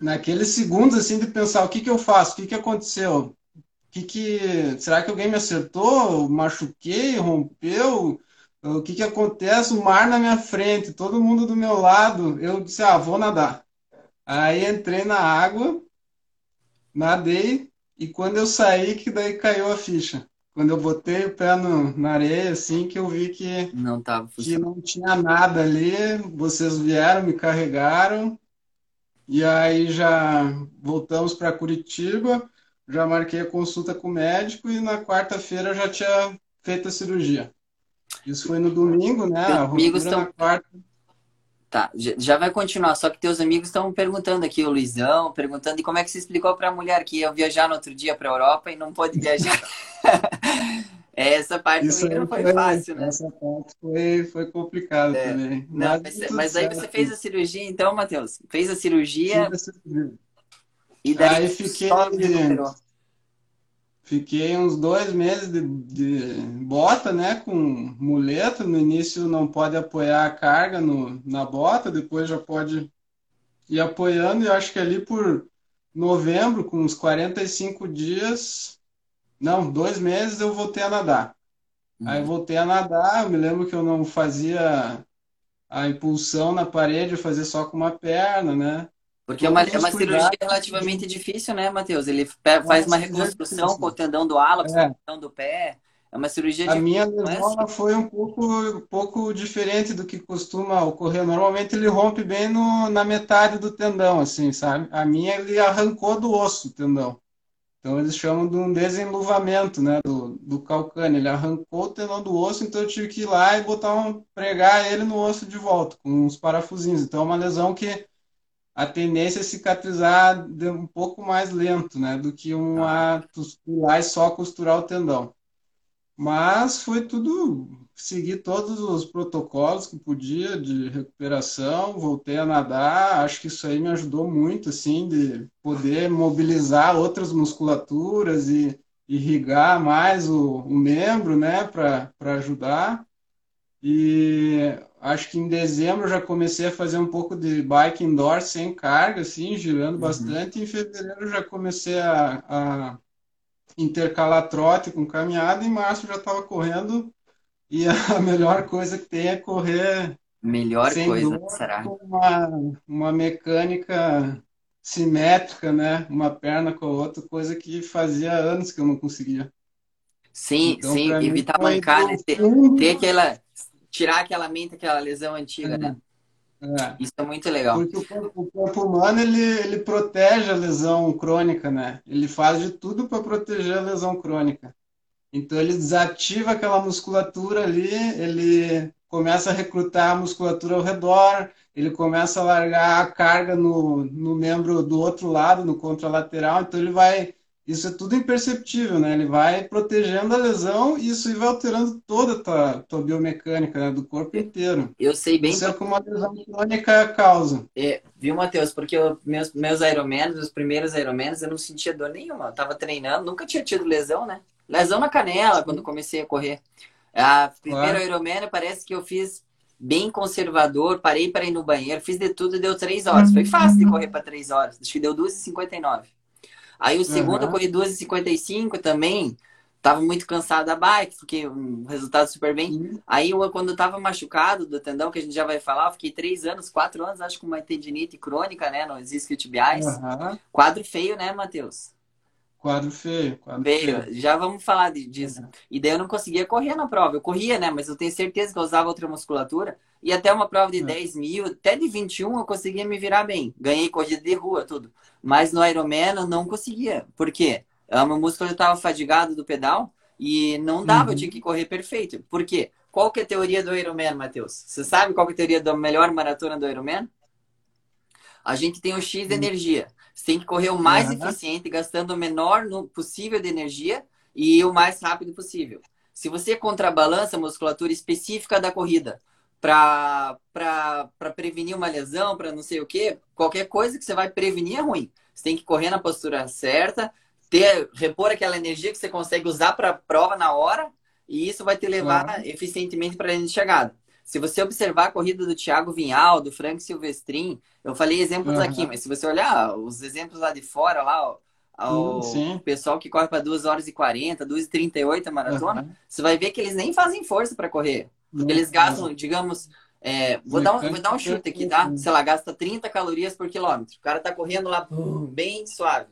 naqueles segundos, assim, de pensar, o que, que eu faço? O que, que aconteceu? O que que... Será que alguém me acertou? Machuquei? Rompeu? o que que acontece? O mar na minha frente, todo mundo do meu lado. Eu disse, ah, vou nadar. Aí entrei na água, nadei, e quando eu saí, que daí caiu a ficha. Quando eu botei o pé no, na areia, assim, que eu vi que não, tava que não tinha nada ali, vocês vieram, me carregaram, e aí já voltamos para Curitiba, já marquei a consulta com o médico, e na quarta-feira já tinha feito a cirurgia. Isso foi no domingo, né? Domingo estão... na quarta. Tá, já vai continuar, só que teus amigos estão perguntando aqui, o Luizão, perguntando e como é que você explicou para a mulher que ia viajar no outro dia para a Europa e não pôde viajar. essa parte Isso não foi, foi, fácil, né? Essa parte foi, foi complicada é. também. Não, mas, mas aí você fez a cirurgia então, Matheus? Fez a cirurgia. E daí aí fiquei. Fiquei uns dois meses de, de, bota, né, com muleta. No início não pode apoiar a carga no, na bota, depois já pode ir apoiando. E acho que ali por novembro, com uns 45 dias, não, dois meses, eu voltei a nadar. Uhum. Aí voltei a nadar, me lembro que eu não fazia a impulsão na parede, eu fazia só com uma perna, né? Porque é uma, é uma cirurgia relativamente difícil, né, Matheus? Ele faz uma reconstrução com o tendão do é. com o tendão do pé. É uma cirurgia A minha lesão é foi um pouco, um pouco diferente do que costuma ocorrer. Normalmente ele rompe bem no, na metade do tendão, assim, sabe? A minha ele arrancou do osso o tendão. Então eles chamam de um desenluvamento, né, do, do calcâneo. Ele arrancou o tendão do osso, então eu tive que ir lá e botar um, pregar ele no osso de volta, com uns parafusinhos. Então é uma lesão que a tendência é cicatrizar um pouco mais lento, né, do que uma lá e só costurar o tendão. Mas foi tudo seguir todos os protocolos que podia de recuperação, voltei a nadar, acho que isso aí me ajudou muito assim de poder mobilizar outras musculaturas e irrigar mais o, o membro, né, para ajudar. E acho que em dezembro eu já comecei a fazer um pouco de bike indoor sem carga, assim, girando uhum. bastante. Em fevereiro eu já comecei a, a intercalar trote com caminhada. Em março eu já estava correndo. E a melhor coisa que tem é correr. Melhor coisa, dor, será? Com uma, uma mecânica simétrica, né? Uma perna com a outra, coisa que fazia anos que eu não conseguia. Sim, então, sim, evitar mancar, né? Ter, ter aquela tirar aquela mente, aquela lesão antiga, é. né? É. Isso é muito legal. Porque o corpo, o corpo, humano ele, ele protege a lesão crônica, né? Ele faz de tudo para proteger a lesão crônica. Então ele desativa aquela musculatura ali, ele começa a recrutar a musculatura ao redor, ele começa a largar a carga no, no membro do outro lado, no contralateral, então ele vai isso é tudo imperceptível, né? Ele vai protegendo a lesão e isso vai alterando toda a tua, tua biomecânica né? do corpo inteiro. Eu sei bem. Isso é como uma lesão crônica causa. É, viu, Matheus? Porque eu, meus, meus Ironmans, os primeiros Ironmans, eu não sentia dor nenhuma. Eu tava treinando, nunca tinha tido lesão, né? Lesão na canela quando comecei a correr. A primeira claro. Ironman parece que eu fiz bem conservador, parei para ir no banheiro, fiz de tudo, deu três horas. Foi fácil de correr para três horas. Acho que deu 2h59. Aí o segundo uhum. eu corri 2,55 também. Tava muito cansado da bike, fiquei um resultado super bem. Uhum. Aí eu, quando eu tava machucado do tendão, que a gente já vai falar, eu fiquei três anos, quatro anos, acho com uma tendinite crônica, né? Nos isquiotibiais. Uhum. Quadro feio, né, Matheus? Quadro feio, quadro feio. feio. Já vamos falar disso. Uhum. E daí eu não conseguia correr na prova. Eu corria, né? Mas eu tenho certeza que eu usava outra musculatura. E até uma prova de uhum. 10 mil, até de 21, eu conseguia me virar bem. Ganhei corrida de rua, tudo. Mas no Ironman eu não conseguia. Por quê? O meu músculo estava fadigado do pedal e não dava, uhum. eu tinha que correr perfeito. Por quê? Qual que é a teoria do Ironman, Matheus? Você sabe qual que é a teoria da melhor maratona do Ironman? A gente tem o X de uhum. energia. Você tem que correr o mais uhum. eficiente, gastando o menor no possível de energia e o mais rápido possível. Se você contrabalança a musculatura específica da corrida para prevenir uma lesão, para não sei o que, qualquer coisa que você vai prevenir é ruim. Você tem que correr na postura certa, ter, repor aquela energia que você consegue usar para a prova na hora, e isso vai te levar uhum. eficientemente para a linha de chegada. Se você observar a corrida do Thiago Vinhal, do Frank Silvestrin, eu falei exemplos uhum. aqui, mas se você olhar os exemplos lá de fora, lá, o pessoal que corre para 2 horas e 40, 2 e 38 a maratona, uhum. você vai ver que eles nem fazem força para correr. Uhum. Eles gastam, digamos, é, vou, dar um, vou dar um chute aqui, tá? Sei lá, gasta 30 calorias por quilômetro. O cara tá correndo lá bem suave.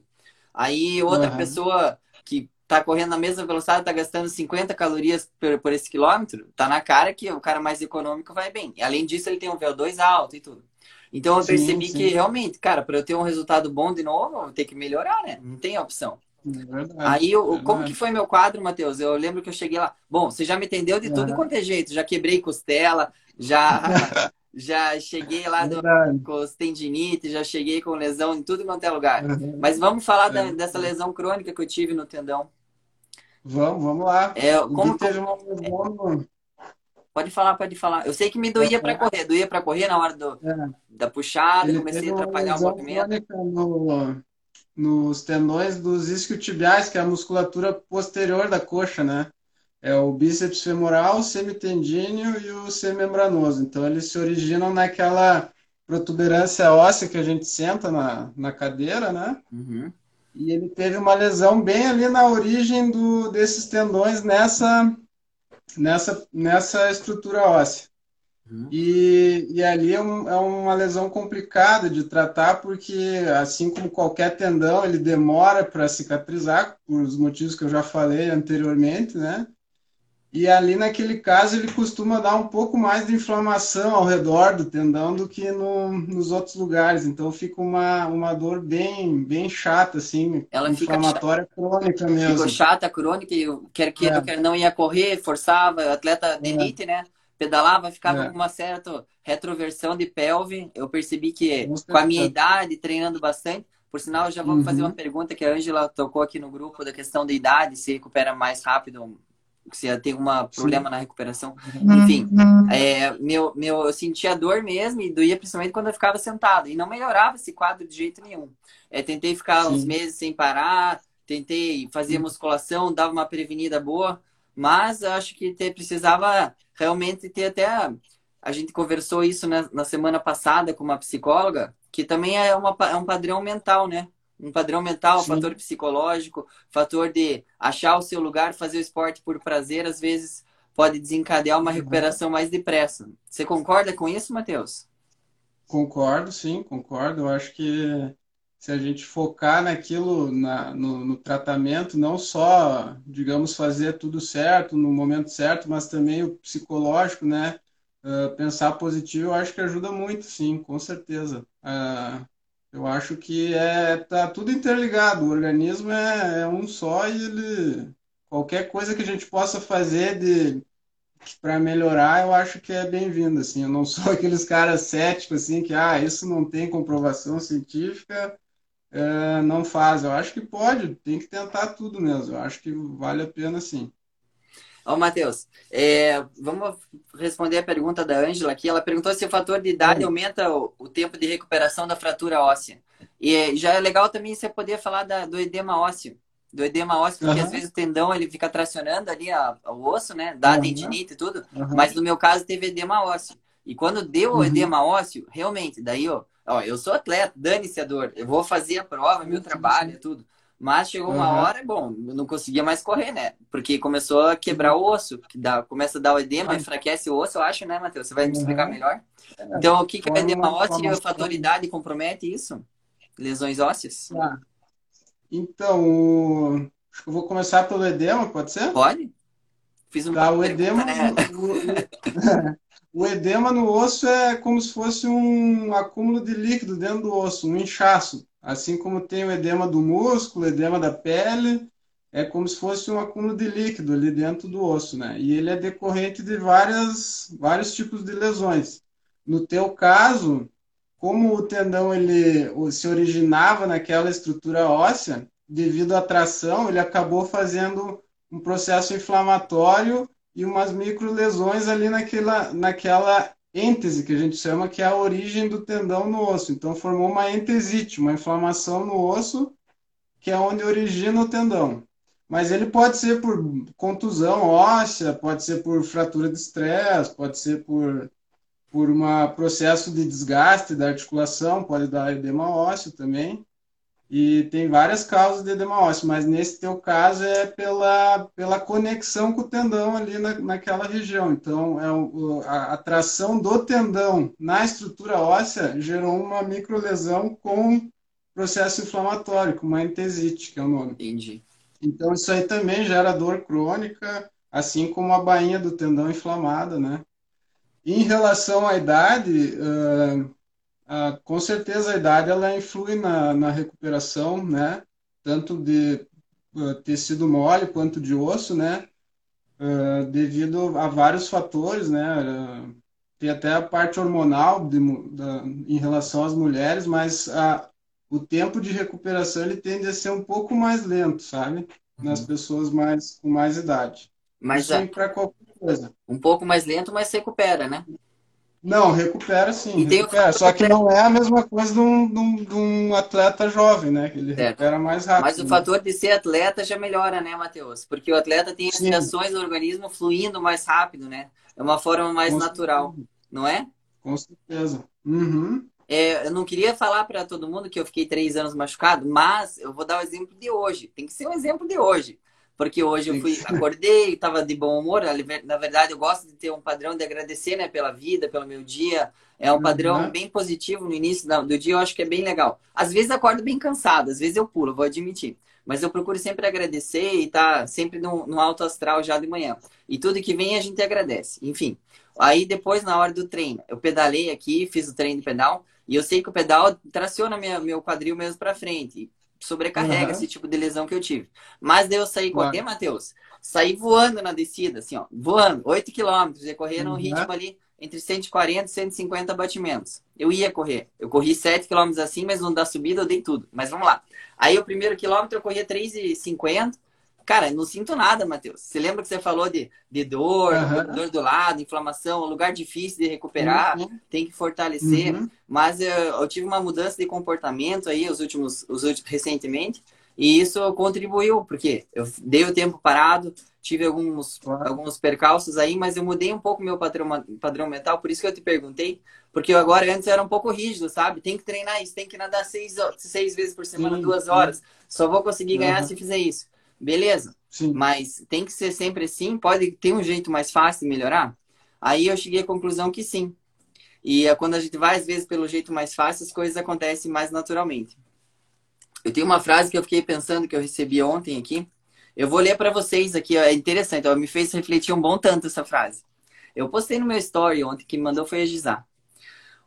Aí outra pessoa que tá correndo na mesma velocidade, tá gastando 50 calorias por, por esse quilômetro, tá na cara que o cara mais econômico vai bem. E, além disso, ele tem um VO2 alto e tudo. Então eu percebi sim, que realmente, cara, para eu ter um resultado bom de novo, eu vou ter que melhorar, né? Não tem opção. É verdade, Aí, eu, é como que foi meu quadro, Matheus? Eu lembro que eu cheguei lá. Bom, você já me entendeu de tudo quanto é jeito. Já quebrei costela, já Já cheguei lá do, com os tendinites, já cheguei com lesão em tudo quanto é lugar. Uhum. Mas vamos falar da, é. dessa lesão crônica que eu tive no tendão. Vamos, vamos lá. É, como teve uma. Pode falar, pode falar. Eu sei que me doía para correr, doía para correr na hora do, é. da puxada, Ele comecei a atrapalhar o movimento. No, nos tendões dos isquiotibiais, que é a musculatura posterior da coxa, né? é o bíceps femoral, o semitendíneo e o semembranoso. Então, eles se originam naquela protuberância óssea que a gente senta na, na cadeira, né? Uhum. E ele teve uma lesão bem ali na origem do, desses tendões nessa, nessa, nessa estrutura óssea. Uhum. E, e ali é, um, é, uma lesão complicada de tratar, porque assim como qualquer tendão, ele demora para cicatrizar, por os motivos que eu já falei anteriormente, né? E ali, naquele caso, ele costuma dar um pouco mais de inflamação ao redor do tendão do que no, nos outros lugares. Então, fica uma, uma dor bem, bem chata, assim, Ela inflamatória fica crônica mesmo. Ficou chata, crônica, e quer que é. quer não ia correr, forçava, atleta de é. elite, né? Pedalava, ficava é. com uma certa retroversão de pelve. Eu percebi que, com a minha idade, treinando bastante, por sinal, eu já vou uhum. fazer uma pergunta que a Ângela tocou aqui no grupo da questão da idade, se recupera mais rápido se tem um problema na recuperação. Uhum. Enfim, é, meu, meu, eu sentia dor mesmo e doía principalmente quando eu ficava sentado. E não melhorava esse quadro de jeito nenhum. É, tentei ficar Sim. uns meses sem parar, tentei fazer musculação, dava uma prevenida boa, mas acho que te, precisava realmente ter até. A gente conversou isso na, na semana passada com uma psicóloga, que também é, uma, é um padrão mental, né? Um padrão mental, Sim. fator psicológico, fator de achar o seu lugar, fazer o esporte por prazer, às vezes pode desencadear uma recuperação mais depressa. Você concorda com isso, Matheus? Concordo, sim, concordo. Eu acho que se a gente focar naquilo, na, no, no, tratamento, não só, digamos, fazer tudo certo, no momento certo, mas também o psicológico, né? Uh, pensar positivo, eu acho que ajuda muito, sim, com certeza. Uh, eu acho que é tá tudo interligado. O organismo é, é um só e ele qualquer coisa que a gente possa fazer de para melhorar, eu acho que é bem-vindo assim. Eu não sou aqueles caras céticos assim que ah, isso não tem comprovação científica, é, não faz. Eu acho que pode, tem que tentar tudo mesmo. Eu acho que vale a pena sim. Ó, Matheus, é, vamos responder a pergunta da Ângela aqui. Ela perguntou se o fator de idade Sim. aumenta o, o, tempo de recuperação da fratura óssea. E é, já é legal também você poder falar da, do edema ósseo. Do edema ósseo, porque uhum. às vezes o tendão ele fica tracionando ali a, o osso, né? Dá uhum. tendinite e tudo. Uhum. Mas no meu caso teve edema ósseo. E quando deu o uhum. edema ósseo, realmente, daí, ó, ó eu sou atleta, dane-se a dor. Eu vou fazer a prova, meu trabalho, tudo. Mas chegou uma uhum. hora, bom, eu não conseguia mais correr, né? Porque começou a quebrar o osso, que dá, começa a dar o edema, enfraquece o osso, eu acho, né, Matheus? Você vai me explicar melhor? É, então, o que, que é o edema ósseo e a fatoridade compromete isso? Lesões ósseas? Ah. Então, acho que eu vou começar pelo edema, pode ser? Pode. Fiz um tá, o edema, né? o, o edema no osso é como se fosse um acúmulo de líquido dentro do osso, um inchaço. Assim como tem o edema do músculo, edema da pele, é como se fosse um acúmulo de líquido ali dentro do osso, né? E ele é decorrente de várias, vários tipos de lesões. No teu caso, como o tendão ele se originava naquela estrutura óssea, devido à tração, ele acabou fazendo um processo inflamatório e umas micro lesões ali naquela, naquela êntese, que a gente chama que é a origem do tendão no osso. Então, formou uma entesite, uma inflamação no osso, que é onde origina o tendão. Mas ele pode ser por contusão óssea, pode ser por fratura de estresse, pode ser por, por um processo de desgaste da articulação, pode dar edema ósseo também. E tem várias causas de edema ósseo, mas nesse teu caso é pela, pela conexão com o tendão ali na, naquela região. Então, é o, a atração do tendão na estrutura óssea gerou uma microlesão com processo inflamatório, com uma entesite, que é o nome. Entendi. Então, isso aí também gera dor crônica, assim como a bainha do tendão inflamada, né? Em relação à idade, uh, ah, com certeza a idade ela influi na, na recuperação, né? Tanto de uh, tecido mole quanto de osso, né? Uh, devido a vários fatores, né? Uh, tem até a parte hormonal de, da, em relação às mulheres, mas a, o tempo de recuperação ele tende a ser um pouco mais lento, sabe? Nas uhum. pessoas mais com mais idade. Mas para qualquer coisa. Um pouco mais lento, mas recupera, né? Não, recupera sim. Recupera. Só que não é a mesma coisa de um, de um, de um atleta jovem, né? Que ele certo. recupera mais rápido. Mas o né? fator de ser atleta já melhora, né, Matheus? Porque o atleta tem as sim. reações do organismo fluindo mais rápido, né? É uma forma mais Com natural, certeza. não é? Com certeza. Uhum. É, eu não queria falar para todo mundo que eu fiquei três anos machucado, mas eu vou dar o exemplo de hoje. Tem que ser um exemplo de hoje. Porque hoje eu fui, acordei, estava de bom humor. Na verdade, eu gosto de ter um padrão de agradecer né, pela vida, pelo meu dia. É um padrão uhum. bem positivo no início do dia, eu acho que é bem legal. Às vezes acordo bem cansado, às vezes eu pulo, vou admitir. Mas eu procuro sempre agradecer e tá sempre no, no alto astral já de manhã. E tudo que vem a gente agradece. Enfim. Aí depois, na hora do treino, eu pedalei aqui, fiz o treino de pedal. E eu sei que o pedal traciona minha, meu quadril mesmo para frente sobrecarrega uhum. esse tipo de lesão que eu tive. Mas daí eu saí com quê, Matheus? Saí voando na descida, assim, ó, voando, 8 quilômetros, ia correr num uhum. ritmo ali entre 140 e 150 batimentos. Eu ia correr. Eu corri 7 quilômetros assim, mas no da subida eu dei tudo. Mas vamos lá. Aí o primeiro quilômetro eu corria 3,50 Cara, não sinto nada, Matheus. Você lembra que você falou de, de dor, uhum. dor do lado, inflamação, um lugar difícil de recuperar, uhum. tem que fortalecer. Uhum. Mas eu, eu, tive uma mudança de comportamento aí os últimos, os últimos recentemente, e isso contribuiu, porque eu dei o tempo parado, tive alguns, alguns percalços aí, mas eu mudei um pouco meu padrão, padrão mental, por isso que eu te perguntei, porque eu agora antes era um pouco rígido, sabe? Tem que treinar isso, tem que nadar seis, seis vezes por semana, duas horas. Só vou conseguir ganhar se fizer isso. Beleza. Sim. Mas tem que ser sempre assim? Pode ter um jeito mais fácil de melhorar? Aí eu cheguei à conclusão que sim. E é quando a gente vai, às vezes, pelo jeito mais fácil, as coisas acontecem mais naturalmente. Eu tenho uma frase que eu fiquei pensando que eu recebi ontem aqui. Eu vou ler para vocês aqui, é interessante, ó, me fez refletir um bom tanto essa frase. Eu postei no meu story ontem, que me mandou foi a Gizar.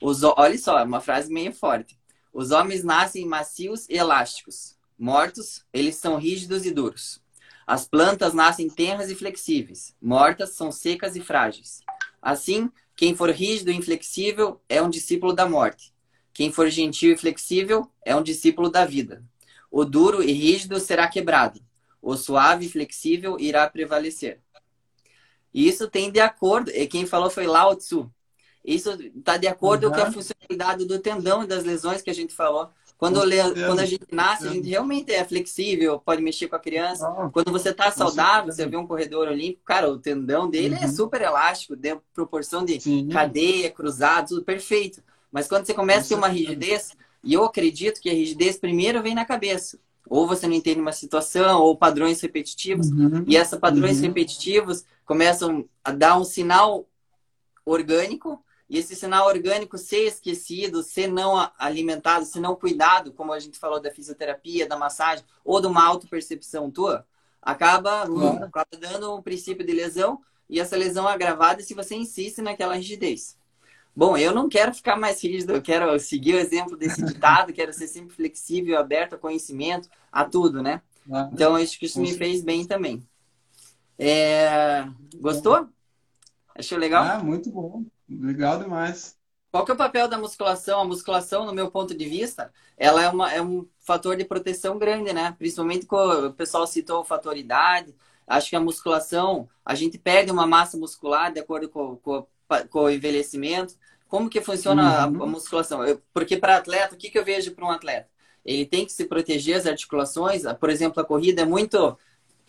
Os, olha só, é uma frase meio forte. Os homens nascem macios e elásticos. Mortos, eles são rígidos e duros. As plantas nascem tenras e flexíveis. Mortas, são secas e frágeis. Assim, quem for rígido e inflexível é um discípulo da morte. Quem for gentil e flexível é um discípulo da vida. O duro e rígido será quebrado. O suave e flexível irá prevalecer. Isso tem de acordo, e quem falou foi Lao Tzu. Isso está de acordo uhum. com a funcionalidade do tendão e das lesões que a gente falou. Quando, quando a gente nasce, a gente realmente é flexível, pode mexer com a criança. Ah, quando você está saudável, você vê um corredor olímpico, cara, o tendão dele é uhum. é super elástico, de proporção de Sim. cadeia, cruzado, tudo perfeito. Mas quando você começa a ter uma rigidez, e eu acredito que a rigidez primeiro vem na cabeça. Ou você não entende uma situação, ou padrões repetitivos. Uhum. E esses padrões uhum. repetitivos começam a dar um sinal orgânico e esse sinal orgânico ser esquecido, ser não alimentado, ser não cuidado, como a gente falou da fisioterapia, da massagem, ou de uma autopercepção tua, acaba, uhum. acaba dando um princípio de lesão e essa lesão é agravada se você insiste naquela rigidez. Bom, eu não quero ficar mais rígido, eu quero seguir o exemplo desse ditado, quero ser sempre flexível, aberto a conhecimento, a tudo, né? Ah, então, acho que isso me fez bem também. É... Gostou? Achou legal? Ah, muito bom. Legal demais. Qual que é o papel da musculação? A musculação, no meu ponto de vista, ela é, uma, é um fator de proteção grande, né? Principalmente quando o pessoal citou o fator idade. Acho que a musculação, a gente perde uma massa muscular de acordo com, com, com o envelhecimento. Como que funciona uhum. a, a, musculação? Eu, porque para atleta, o que, que eu vejo para um atleta? Ele tem que se proteger as articulações. Por exemplo, a corrida é muito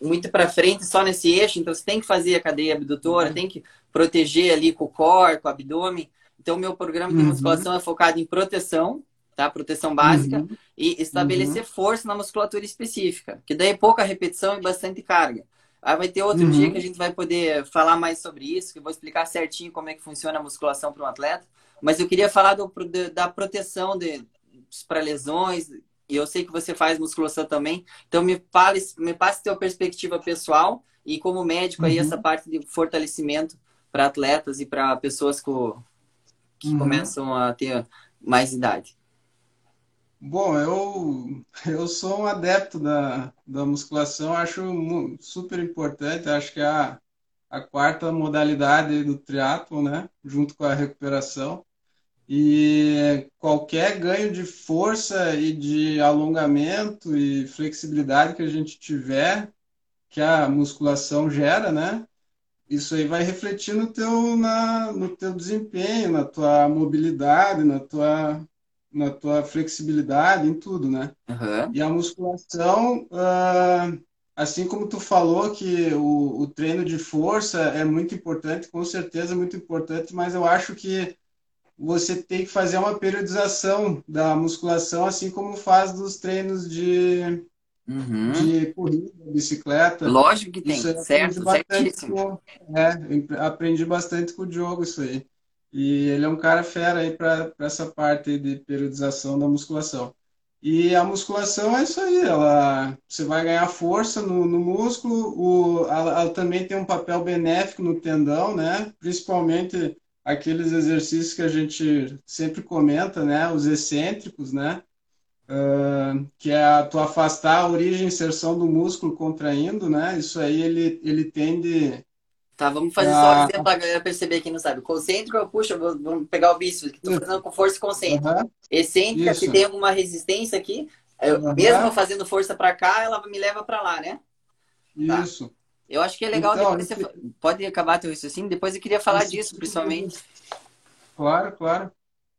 muito para frente só nesse eixo, então você tem que fazer a cadeia abdutora, uhum. tem que proteger ali com o core, com o abdômen. Então, meu programa de uhum. musculação é focado em proteção, tá? Proteção básica uhum. e estabelecer uhum. força na musculatura específica, que daí é pouca repetição e bastante carga. Aí vai ter outro dia uhum. que a gente vai poder falar mais sobre isso, que eu vou explicar certinho como é que funciona a musculação para um atleta. Mas eu queria falar do, da proteção para lesões, e eu sei que você faz musculação também. Então me fale, me passe tua perspectiva pessoal e como médico uhum. aí essa parte de fortalecimento para atletas e para pessoas com, que uhum. começam a ter mais idade. Bom, eu, eu sou um adepto da, da musculação, acho super importante, acho que é a, a quarta modalidade do triatlo, né? Junto com a recuperação. E qualquer ganho de força e de alongamento e flexibilidade que a gente tiver, que a musculação gera, né? Isso aí vai refletir no teu, na, no teu desempenho, na tua mobilidade, na tua, na tua flexibilidade, em tudo, né? Uhum. E a musculação, uh, assim como tu falou que o, o treino de força é muito importante, com certeza é muito importante, mas eu acho que você tem que fazer uma periodização da musculação, assim como faz dos treinos de, uhum. de corrida, bicicleta. Lógico que tem, certo, certíssimo. Com, é, aprendi bastante com o Diogo isso aí. E ele é um cara fera aí para essa parte de periodização da musculação. E a musculação é isso aí, ela, você vai ganhar força no, no músculo, o, ela, ela também tem um papel benéfico no tendão, né? Principalmente aqueles exercícios que a gente sempre comenta, né? Os excêntricos, né? Uh, que é a, tu afastar a origem e inserção do músculo contraindo, né? Isso aí ele, ele tende. Tá, vamos fazer só um exemplo para a galera perceber quem não sabe. Concêntrico, puxa, vamos pegar o bíceps, que estou fazendo com força concêntrica. Uhum. Excêntrica, Isso. que tem alguma resistência aqui, eu, uhum. mesmo fazendo força para cá, ela me leva para lá, né? Tá. Isso. Eu acho que é legal então, depois você... Pode acabar teu raciocínio? Depois eu queria falar disso, principalmente. Claro, claro.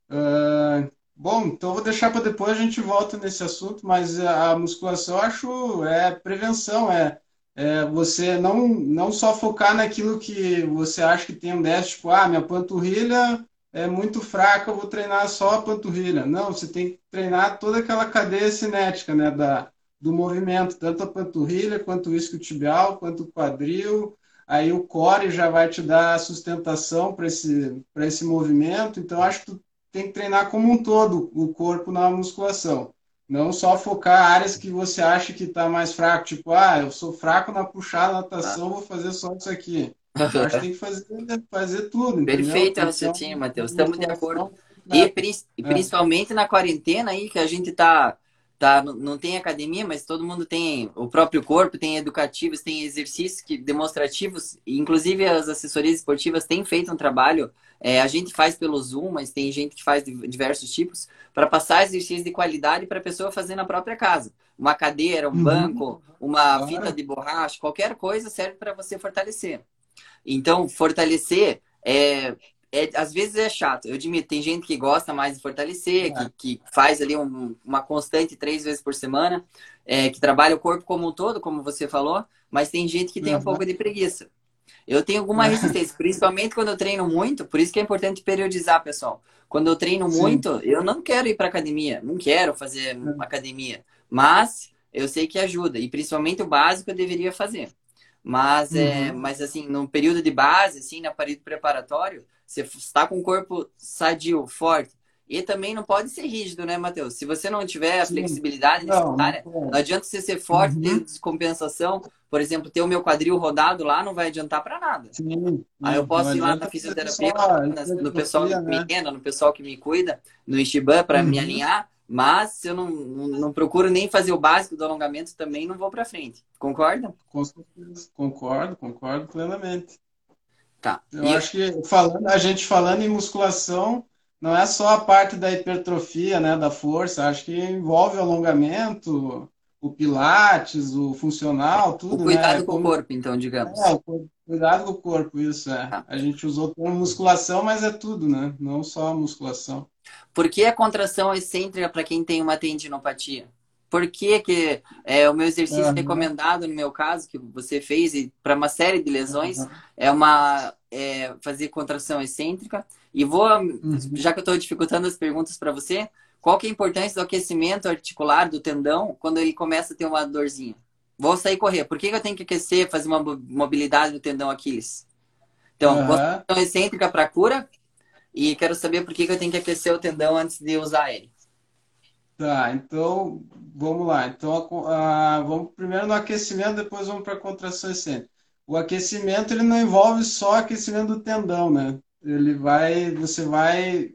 Uh, bom, então vou deixar para depois a gente volta nesse assunto, mas a musculação eu acho é prevenção, é, é você não, não só focar naquilo que você acha que tem um déficit, tipo, ah, minha panturrilha é muito fraca, eu vou treinar só a panturrilha. Não, você tem que treinar toda aquela cadeia cinética, né, da, do movimento, tanto a panturrilha, quanto o isquiotibial, quanto o quadril. Aí o core já vai te dar sustentação para esse, esse movimento. Então, acho que tu tem que treinar como um todo o corpo na musculação. Não só focar áreas que você acha que está mais fraco. Tipo, ah, eu sou fraco na puxada, natação, vou fazer só isso aqui. Eu acho que tem que fazer, fazer tudo. Perfeito o raciocínio, Matheus. Estamos de acordo. E, e principalmente é. na quarentena aí, que a gente está tá? Não, tem academia, mas todo mundo tem o próprio corpo, tem educativos, tem exercícios que, demonstrativos, inclusive as assessorias esportivas têm feito um trabalho, é, a gente faz pelo Zoom, mas tem gente que faz diversos tipos, para passar exercícios de qualidade para a pessoa fazer na própria casa. Uma cadeira, um uhum. banco, uma fita de borracha, qualquer coisa serve para você fortalecer. Então, fortalecer é, é, às vezes é chato. Eu admito, tem gente que gosta mais de fortalecer, é. que, que faz ali um, uma constante três vezes por semana, é, que trabalha o corpo como um todo, como você falou, mas tem gente que tem uhum. um pouco de preguiça. Eu tenho alguma resistência, principalmente quando eu treino muito, por isso que é importante periodizar, pessoal. Quando eu treino Sim. muito, eu não quero ir para academia, não quero fazer uhum. academia, mas eu sei que ajuda, e principalmente o básico eu deveria fazer. Mas, é, uhum. é, mas assim, no período de base, assim, no período preparatório, você está com o corpo sadio, forte. E também não pode ser rígido, né, Matheus? Se você não tiver a flexibilidade necessária, não, não, adianta você ser forte, uhum. ter descompensação. Por exemplo, ter o meu quadril rodado lá não vai adiantar para nada. Sim, Aí eu posso ir lá na fisioterapia, no pessoal que me renda, no pessoal que me cuida, no Ishiban, para uhum. me alinhar. Mas se eu não, não, não, procuro nem fazer o básico do alongamento, também não vou para frente. Concorda? Com certeza. Concordo, concordo plenamente. Tá. Eu e acho que falando, a gente falando em musculação, não é só a parte da hipertrofia, né, da força, acho que envolve o alongamento, o pilates, o funcional, tudo, o cuidado né? com Como... o corpo, então, digamos. É, o cuidado com o corpo, isso é. Tá. A gente usou como musculação, mas é tudo, né? Não só a musculação. Por que a contração excêntrica para quem tem uma tendinopatia? Por que, que é, o meu exercício uhum. recomendado, no meu caso, que você fez, para uma série de lesões, uhum. é uma é, fazer contração excêntrica. E vou, uhum. já que eu estou dificultando as perguntas para você, qual que é a importância do aquecimento articular do tendão quando ele começa a ter uma dorzinha? Vou sair correr. Por que, que eu tenho que aquecer, fazer uma mobilidade do tendão Aquiles? Então, uhum. contração excêntrica para cura. E quero saber por que, que eu tenho que aquecer o tendão antes de usar ele. Tá, então vamos lá. Então a, vamos primeiro no aquecimento, depois vamos para a contração excêntrica. O aquecimento ele não envolve só aquecimento do tendão, né? Ele vai, você vai,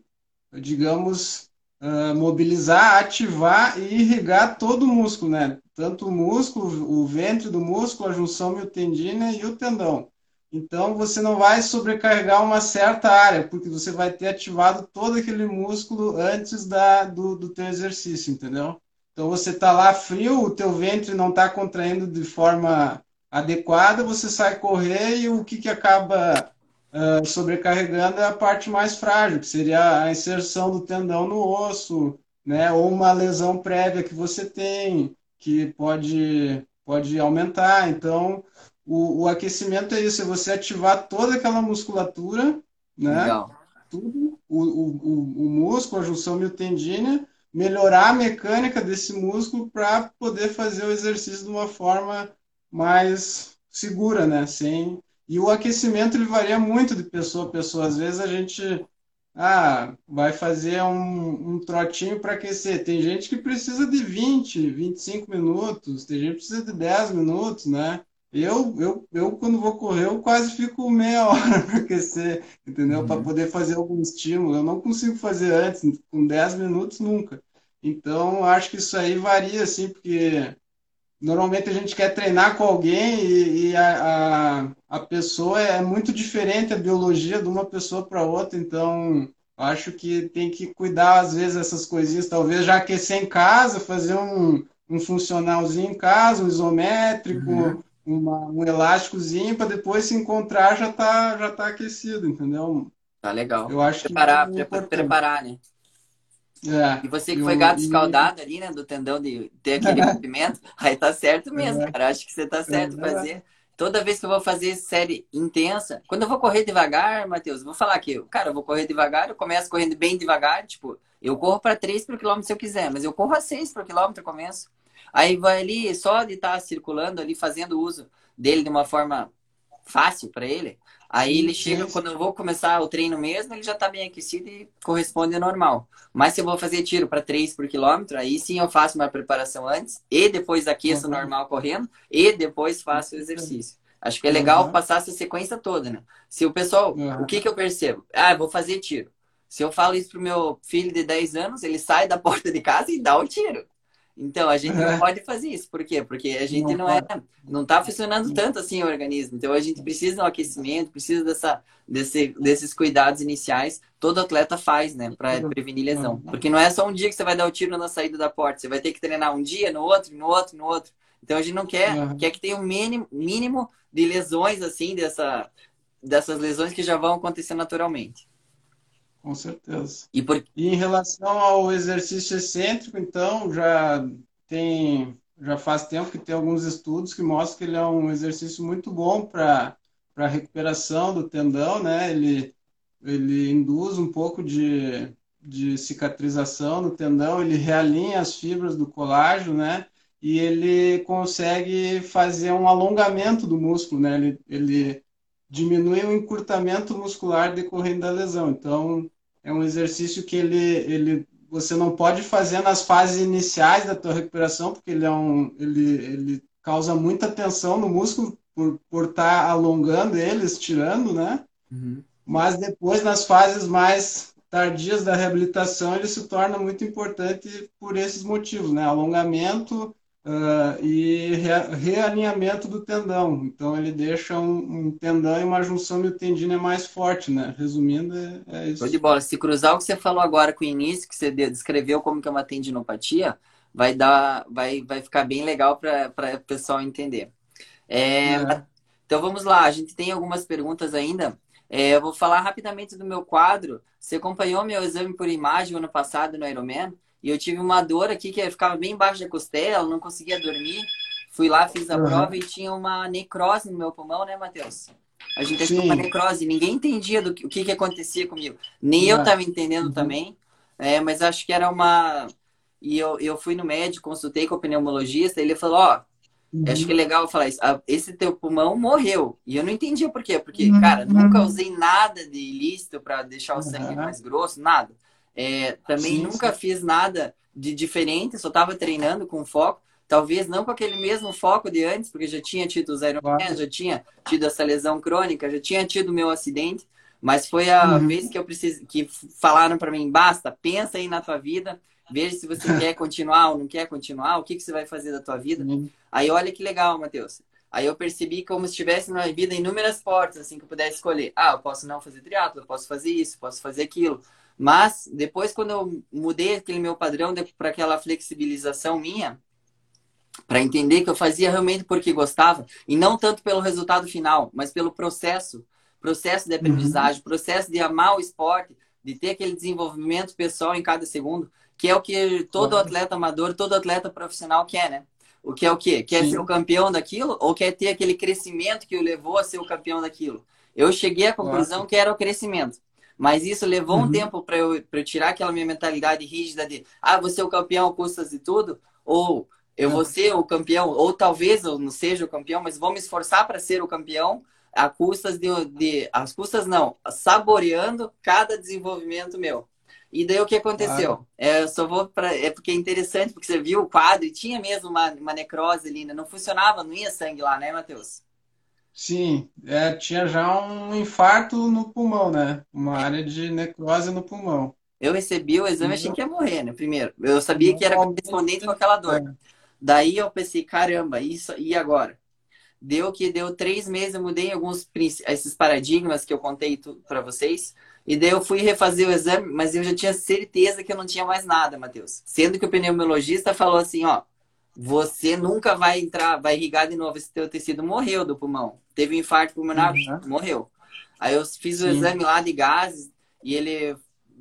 digamos, uh, mobilizar, ativar e irrigar todo o músculo, né? Tanto o músculo, o ventre do músculo, a junção miotendina e o tendão. Então você não vai sobrecarregar uma certa área, porque você vai ter ativado todo aquele músculo antes da, do, do teu exercício, entendeu? Então você está lá frio, o teu ventre não está contraindo de forma adequada, você sai correr e o que, que acaba uh, sobrecarregando é a parte mais frágil, que seria a inserção do tendão no osso, né? Ou uma lesão prévia que você tem, que pode, pode aumentar. Então, o, o aquecimento é isso, é você ativar toda aquela musculatura, né? Legal. Tudo, o, o, o, músculo, a junção miotendínea, melhorar a mecânica desse músculo para poder fazer o exercício de uma forma mais segura, né? Sem... E o aquecimento ele varia muito de pessoa a pessoa. Às vezes a gente ah, vai fazer um, um trotinho para aquecer. Tem gente que precisa de 20, 25 minutos, tem gente que precisa de 10 minutos, né? Eu, eu, eu quando vou correr, eu quase fico meia hora para aquecer, entendeu? Uhum. Para poder fazer algum estímulo. Eu não consigo fazer antes, com 10 minutos nunca. Então, acho que isso aí varia, assim, porque normalmente a gente quer treinar com alguém e, e a, a, a, pessoa é muito diferente a biologia de uma pessoa para outra, então acho que tem que cuidar às vezes essas coisinhas, talvez já aquecer em casa, fazer um, um funcionalzinho em casa, um isométrico, uhum uma, um elásticozinho para depois se encontrar já tá já tá aquecido, entendeu? Tá legal. Eu acho preparar, que é preparar, né? É, e você que foi gato escaldado ali, né, do tendão de ter aquele movimento, aí tá certo mesmo, é. cara. Acho que você tá certo é. fazer. Toda vez que eu vou fazer série intensa, quando eu vou correr devagar, Matheus, vou falar aqui, cara, eu vou correr devagar, eu começo correndo bem devagar, tipo, eu corro para 3 por quilômetro se eu quiser, mas eu corro a 6 por quilômetro começo. Aí vai ali, só de estar tá circulando ali, fazendo uso dele de uma forma fácil para ele. Aí ele chega, quando eu vou começar o treino mesmo, ele já está bem aquecido e corresponde ao normal. Mas se eu vou fazer tiro para 3 por quilômetro, aí sim eu faço uma preparação antes e depois aqueço uhum. normal correndo e depois faço o exercício. Acho que é legal uhum. passar essa sequência toda, né? Se o pessoal, uhum. o que que eu percebo? Ah, eu vou fazer tiro. Se eu falo isso pro meu filho de 10 anos, ele sai da porta de casa e dá o tiro. Então, a gente não pode fazer isso. Por quê? Porque a gente não, é, não está funcionando tanto assim o organismo. Então, a gente precisa do aquecimento, precisa dessa, desse, desses cuidados iniciais. Todo atleta faz, né, para prevenir lesão. Porque não é só um dia que você vai dar o tiro na saída da porta. Você vai ter que treinar um dia, no outro, no outro, no outro. Então, a gente não quer, uhum. quer que tenha um mínimo, mínimo de lesões, assim, dessa, dessas lesões que já vão acontecer naturalmente. Com certeza. E, por... e em relação ao exercício excêntrico, então, já tem já faz tempo que tem alguns estudos que mostram que ele é um exercício muito bom para a recuperação do tendão, né? Ele, ele induz um pouco de, de cicatrização no tendão, ele realinha as fibras do colágeno, né? E ele consegue fazer um alongamento do músculo, né? Ele, ele diminui o encurtamento muscular decorrente da lesão. Então, é um exercício que ele, ele você não pode fazer nas fases iniciais da tua recuperação, porque ele, é um, ele, ele causa muita tensão no músculo por, por estar tá alongando ele, estirando, né? Uhum. Mas depois, nas fases mais tardias da reabilitação, ele se torna muito importante por esses motivos, né? Alongamento, uh, e realinhamento do tendão. Então ele deixa um, um tendão e uma junção miotendínea mais forte, né? Resumindo, é, é isso. Show de bola. Se cruzar o que você falou agora com o início, que você descreveu como que é uma tendinopatia, vai dar, vai, vai ficar bem legal para o pessoal entender. É, é. Então vamos lá, a gente tem algumas perguntas ainda. É, eu vou falar rapidamente do meu quadro. Você acompanhou meu exame por imagem ano passado no Ironman? E eu tive uma dor aqui que ficava bem embaixo da costela, não conseguia dormir. Fui lá, fiz a uhum. prova e tinha uma necrose no meu pulmão, né, Matheus? A gente achou uma necrose, ninguém entendia do que, o que, que acontecia comigo. Nem uhum. eu estava entendendo uhum. também, é, mas acho que era uma. E eu, eu fui no médico, consultei com o pneumologista, ele falou: Ó, oh, acho que é legal falar isso. Esse teu pulmão morreu. E eu não entendia por quê. Porque, uhum. cara, nunca usei nada de ilícito para deixar o sangue mais grosso, nada. É, também sim, nunca sim. fiz nada de diferente, só estava treinando com foco. Talvez não com aquele mesmo foco de antes, porque já tinha tido os Ironman, claro. já tinha tido essa lesão crônica, já tinha tido meu acidente. Mas foi a uhum. vez que eu preciso, que falaram para mim, basta, pensa aí na tua vida, veja se você quer continuar ou não quer continuar, o que, que você vai fazer da tua vida. Uhum. Aí olha que legal, Matheus. Aí eu percebi como se tivesse na vida inúmeras portas, assim, que eu pudesse escolher. Ah, eu posso não fazer triatlo, eu posso fazer isso, posso fazer aquilo. Mas depois, quando eu mudei aquele meu padrão para aquela flexibilização minha, para entender que eu fazia realmente porque gostava e não tanto pelo resultado final, mas pelo processo, processo de aprendizagem, uhum. processo de amar o esporte, de ter aquele desenvolvimento pessoal em cada segundo, que é o que todo uhum. atleta amador, todo atleta profissional quer, né? O que é o quê? Quer Sim. ser o campeão daquilo ou quer ter aquele crescimento que o levou a ser o campeão daquilo? Eu cheguei à conclusão uhum. que era o crescimento. Mas isso levou uhum. um tempo para eu, eu tirar aquela minha mentalidade rígida de, ah, você é o campeão, custas e tudo, ou eu vou ser o campeão, ou talvez eu não seja o campeão, mas vou me esforçar para ser o campeão a custas de, de. As custas não, saboreando cada desenvolvimento meu. E daí o que aconteceu? Claro. É, eu só vou para. É porque é interessante, porque você viu o quadro e tinha mesmo uma, uma necrose ali, né? Não funcionava, não ia sangue lá, né, Matheus? Sim, é, tinha já um infarto no pulmão, né? Uma área de necrose no pulmão. Eu recebi o exame e achei que ia morrer, né? Primeiro. Eu sabia que era correspondente com aquela dor. É. Daí eu pensei, caramba, isso e agora? Deu que deu três meses, eu mudei alguns esses paradigmas que eu contei para vocês. E daí eu fui refazer o exame, mas eu já tinha certeza que eu não tinha mais nada, Matheus. Sendo que o pneumologista falou assim, ó, você nunca vai entrar, vai irrigar de novo esse teu tecido. Morreu do pulmão. Teve um infarto pulmonar, uhum. morreu. Aí eu fiz o Sim. exame lá de gases e ele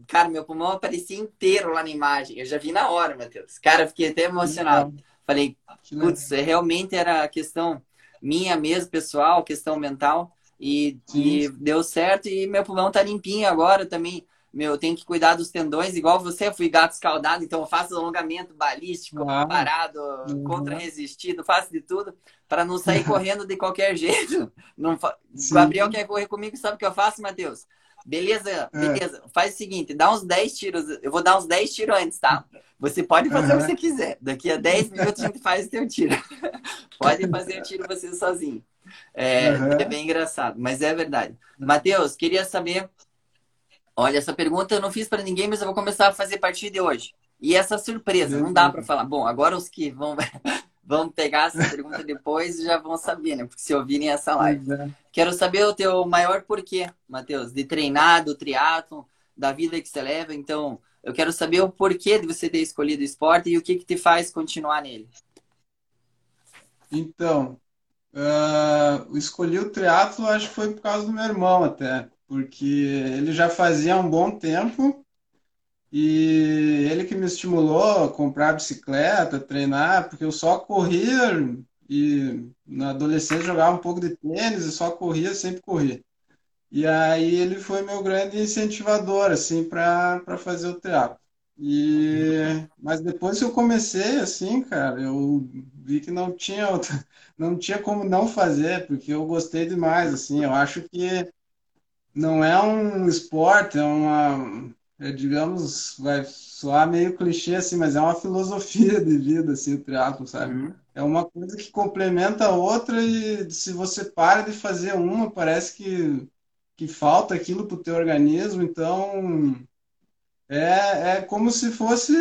Cara, meu pulmão aparecia inteiro lá na imagem. Eu já vi na hora, Matheus. Cara, fiquei até emocionado. Falei, putz, é, realmente era a questão minha mesmo, pessoal, questão mental. E, e, deu certo e meu pulmão tá limpinho agora também. Meu, eu tenho que cuidar dos tendões, igual você, eu fui gato escaldado, então eu faço alongamento balístico, ah, parado, uhum. contra-resistido, faço de tudo para não sair correndo de qualquer jeito. Não, o Gabriel quer correr comigo, sabe o que eu faço, Matheus? Beleza, é. beleza. É. Faz o seguinte, dá uns 10 tiros. Eu vou dar uns 10 tiros antes, tá? Você pode fazer uhum. o que você quiser. Daqui a 10 minutos a gente faz o seu tiro. pode fazer o tiro você sozinho. É, uhum. é bem engraçado, mas é verdade. Matheus, queria saber. Olha, essa pergunta eu não fiz para ninguém, mas eu vou começar a fazer a partir de hoje. E essa surpresa, não dá para falar. Bom, agora os que vão vão pegar essa pergunta depois já vão saber, né? Porque se ouvirem essa live. É. Quero saber o teu maior porquê, Matheus, de treinar, do triatlon, da vida que você leva. Então, eu quero saber o porquê de você ter escolhido o esporte e o que, que te faz continuar nele. Então, uh, escolhi o triatlo, acho que foi por causa do meu irmão até, porque ele já fazia um bom tempo e ele que me estimulou a comprar bicicleta, treinar, porque eu só corria e na adolescência jogava um pouco de tênis e só corria, sempre corria. E aí ele foi meu grande incentivador, assim, para fazer o teatro. E mas depois que eu comecei assim, cara, eu vi que não tinha outra, não tinha como não fazer, porque eu gostei demais, assim. Eu acho que não é um esporte, é uma é, digamos, vai soar meio clichê assim, mas é uma filosofia de vida assim, o triatlo, sabe? Uhum. É uma coisa que complementa a outra e se você para de fazer uma, parece que, que falta aquilo pro teu organismo, então é, é como se fosse,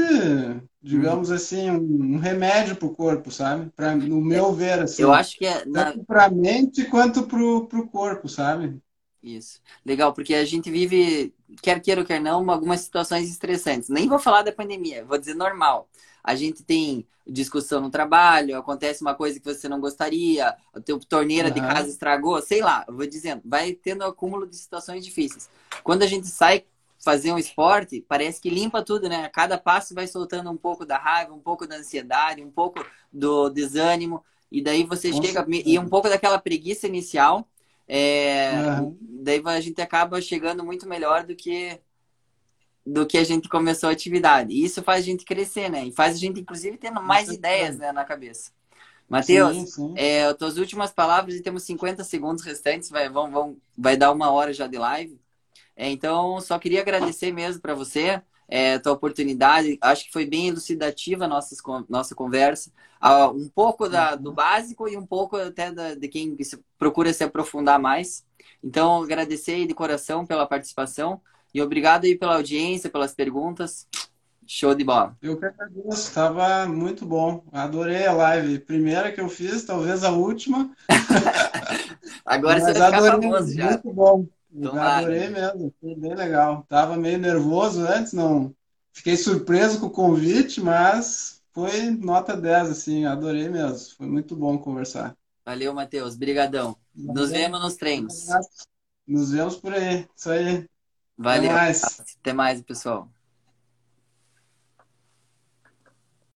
digamos uhum. assim, um, um remédio pro corpo, sabe? Pra, no meu ver, assim. Eu acho que é... Na... Tanto pra mente quanto pro, pro corpo, sabe? Isso. Legal, porque a gente vive, quer queira ou quer não, algumas situações estressantes. Nem vou falar da pandemia, vou dizer normal. A gente tem discussão no trabalho, acontece uma coisa que você não gostaria, a tua torneira uhum. de casa estragou, sei lá, vou dizendo, vai tendo acúmulo de situações difíceis. Quando a gente sai fazer um esporte, parece que limpa tudo, né? Cada passo vai soltando um pouco da raiva, um pouco da ansiedade, um pouco do desânimo, e daí você Com chega certeza. e um pouco daquela preguiça inicial é, uhum. Daí a gente acaba chegando muito melhor do que do que a gente começou a atividade. E isso faz a gente crescer, né? E faz a gente, inclusive, tendo mais ideias né, na cabeça. Matheus, é, as tuas últimas palavras e temos 50 segundos restantes, vai, vão, vão, vai dar uma hora já de live. É, então, só queria agradecer mesmo para você é, tua oportunidade. Acho que foi bem elucidativa a nossa, nossa conversa. Uh, um pouco da, do básico e um pouco até da, de quem procura se aprofundar mais. Então, agradecer de coração pela participação e obrigado aí pela audiência, pelas perguntas. Show de bola. Eu que agradeço, estava muito bom. Adorei a live. Primeira que eu fiz, talvez a última. Agora Mas você vai ficar famoso já. Muito bom. Adorei mesmo, foi bem legal. Tava meio nervoso antes, não. Fiquei surpreso com o convite, mas foi nota 10, assim, adorei mesmo. Foi muito bom conversar. Valeu, Matheus. Brigadão. Nos vemos nos treinos. Nos vemos por aí. Isso aí. Valeu. Até mais, Até mais pessoal.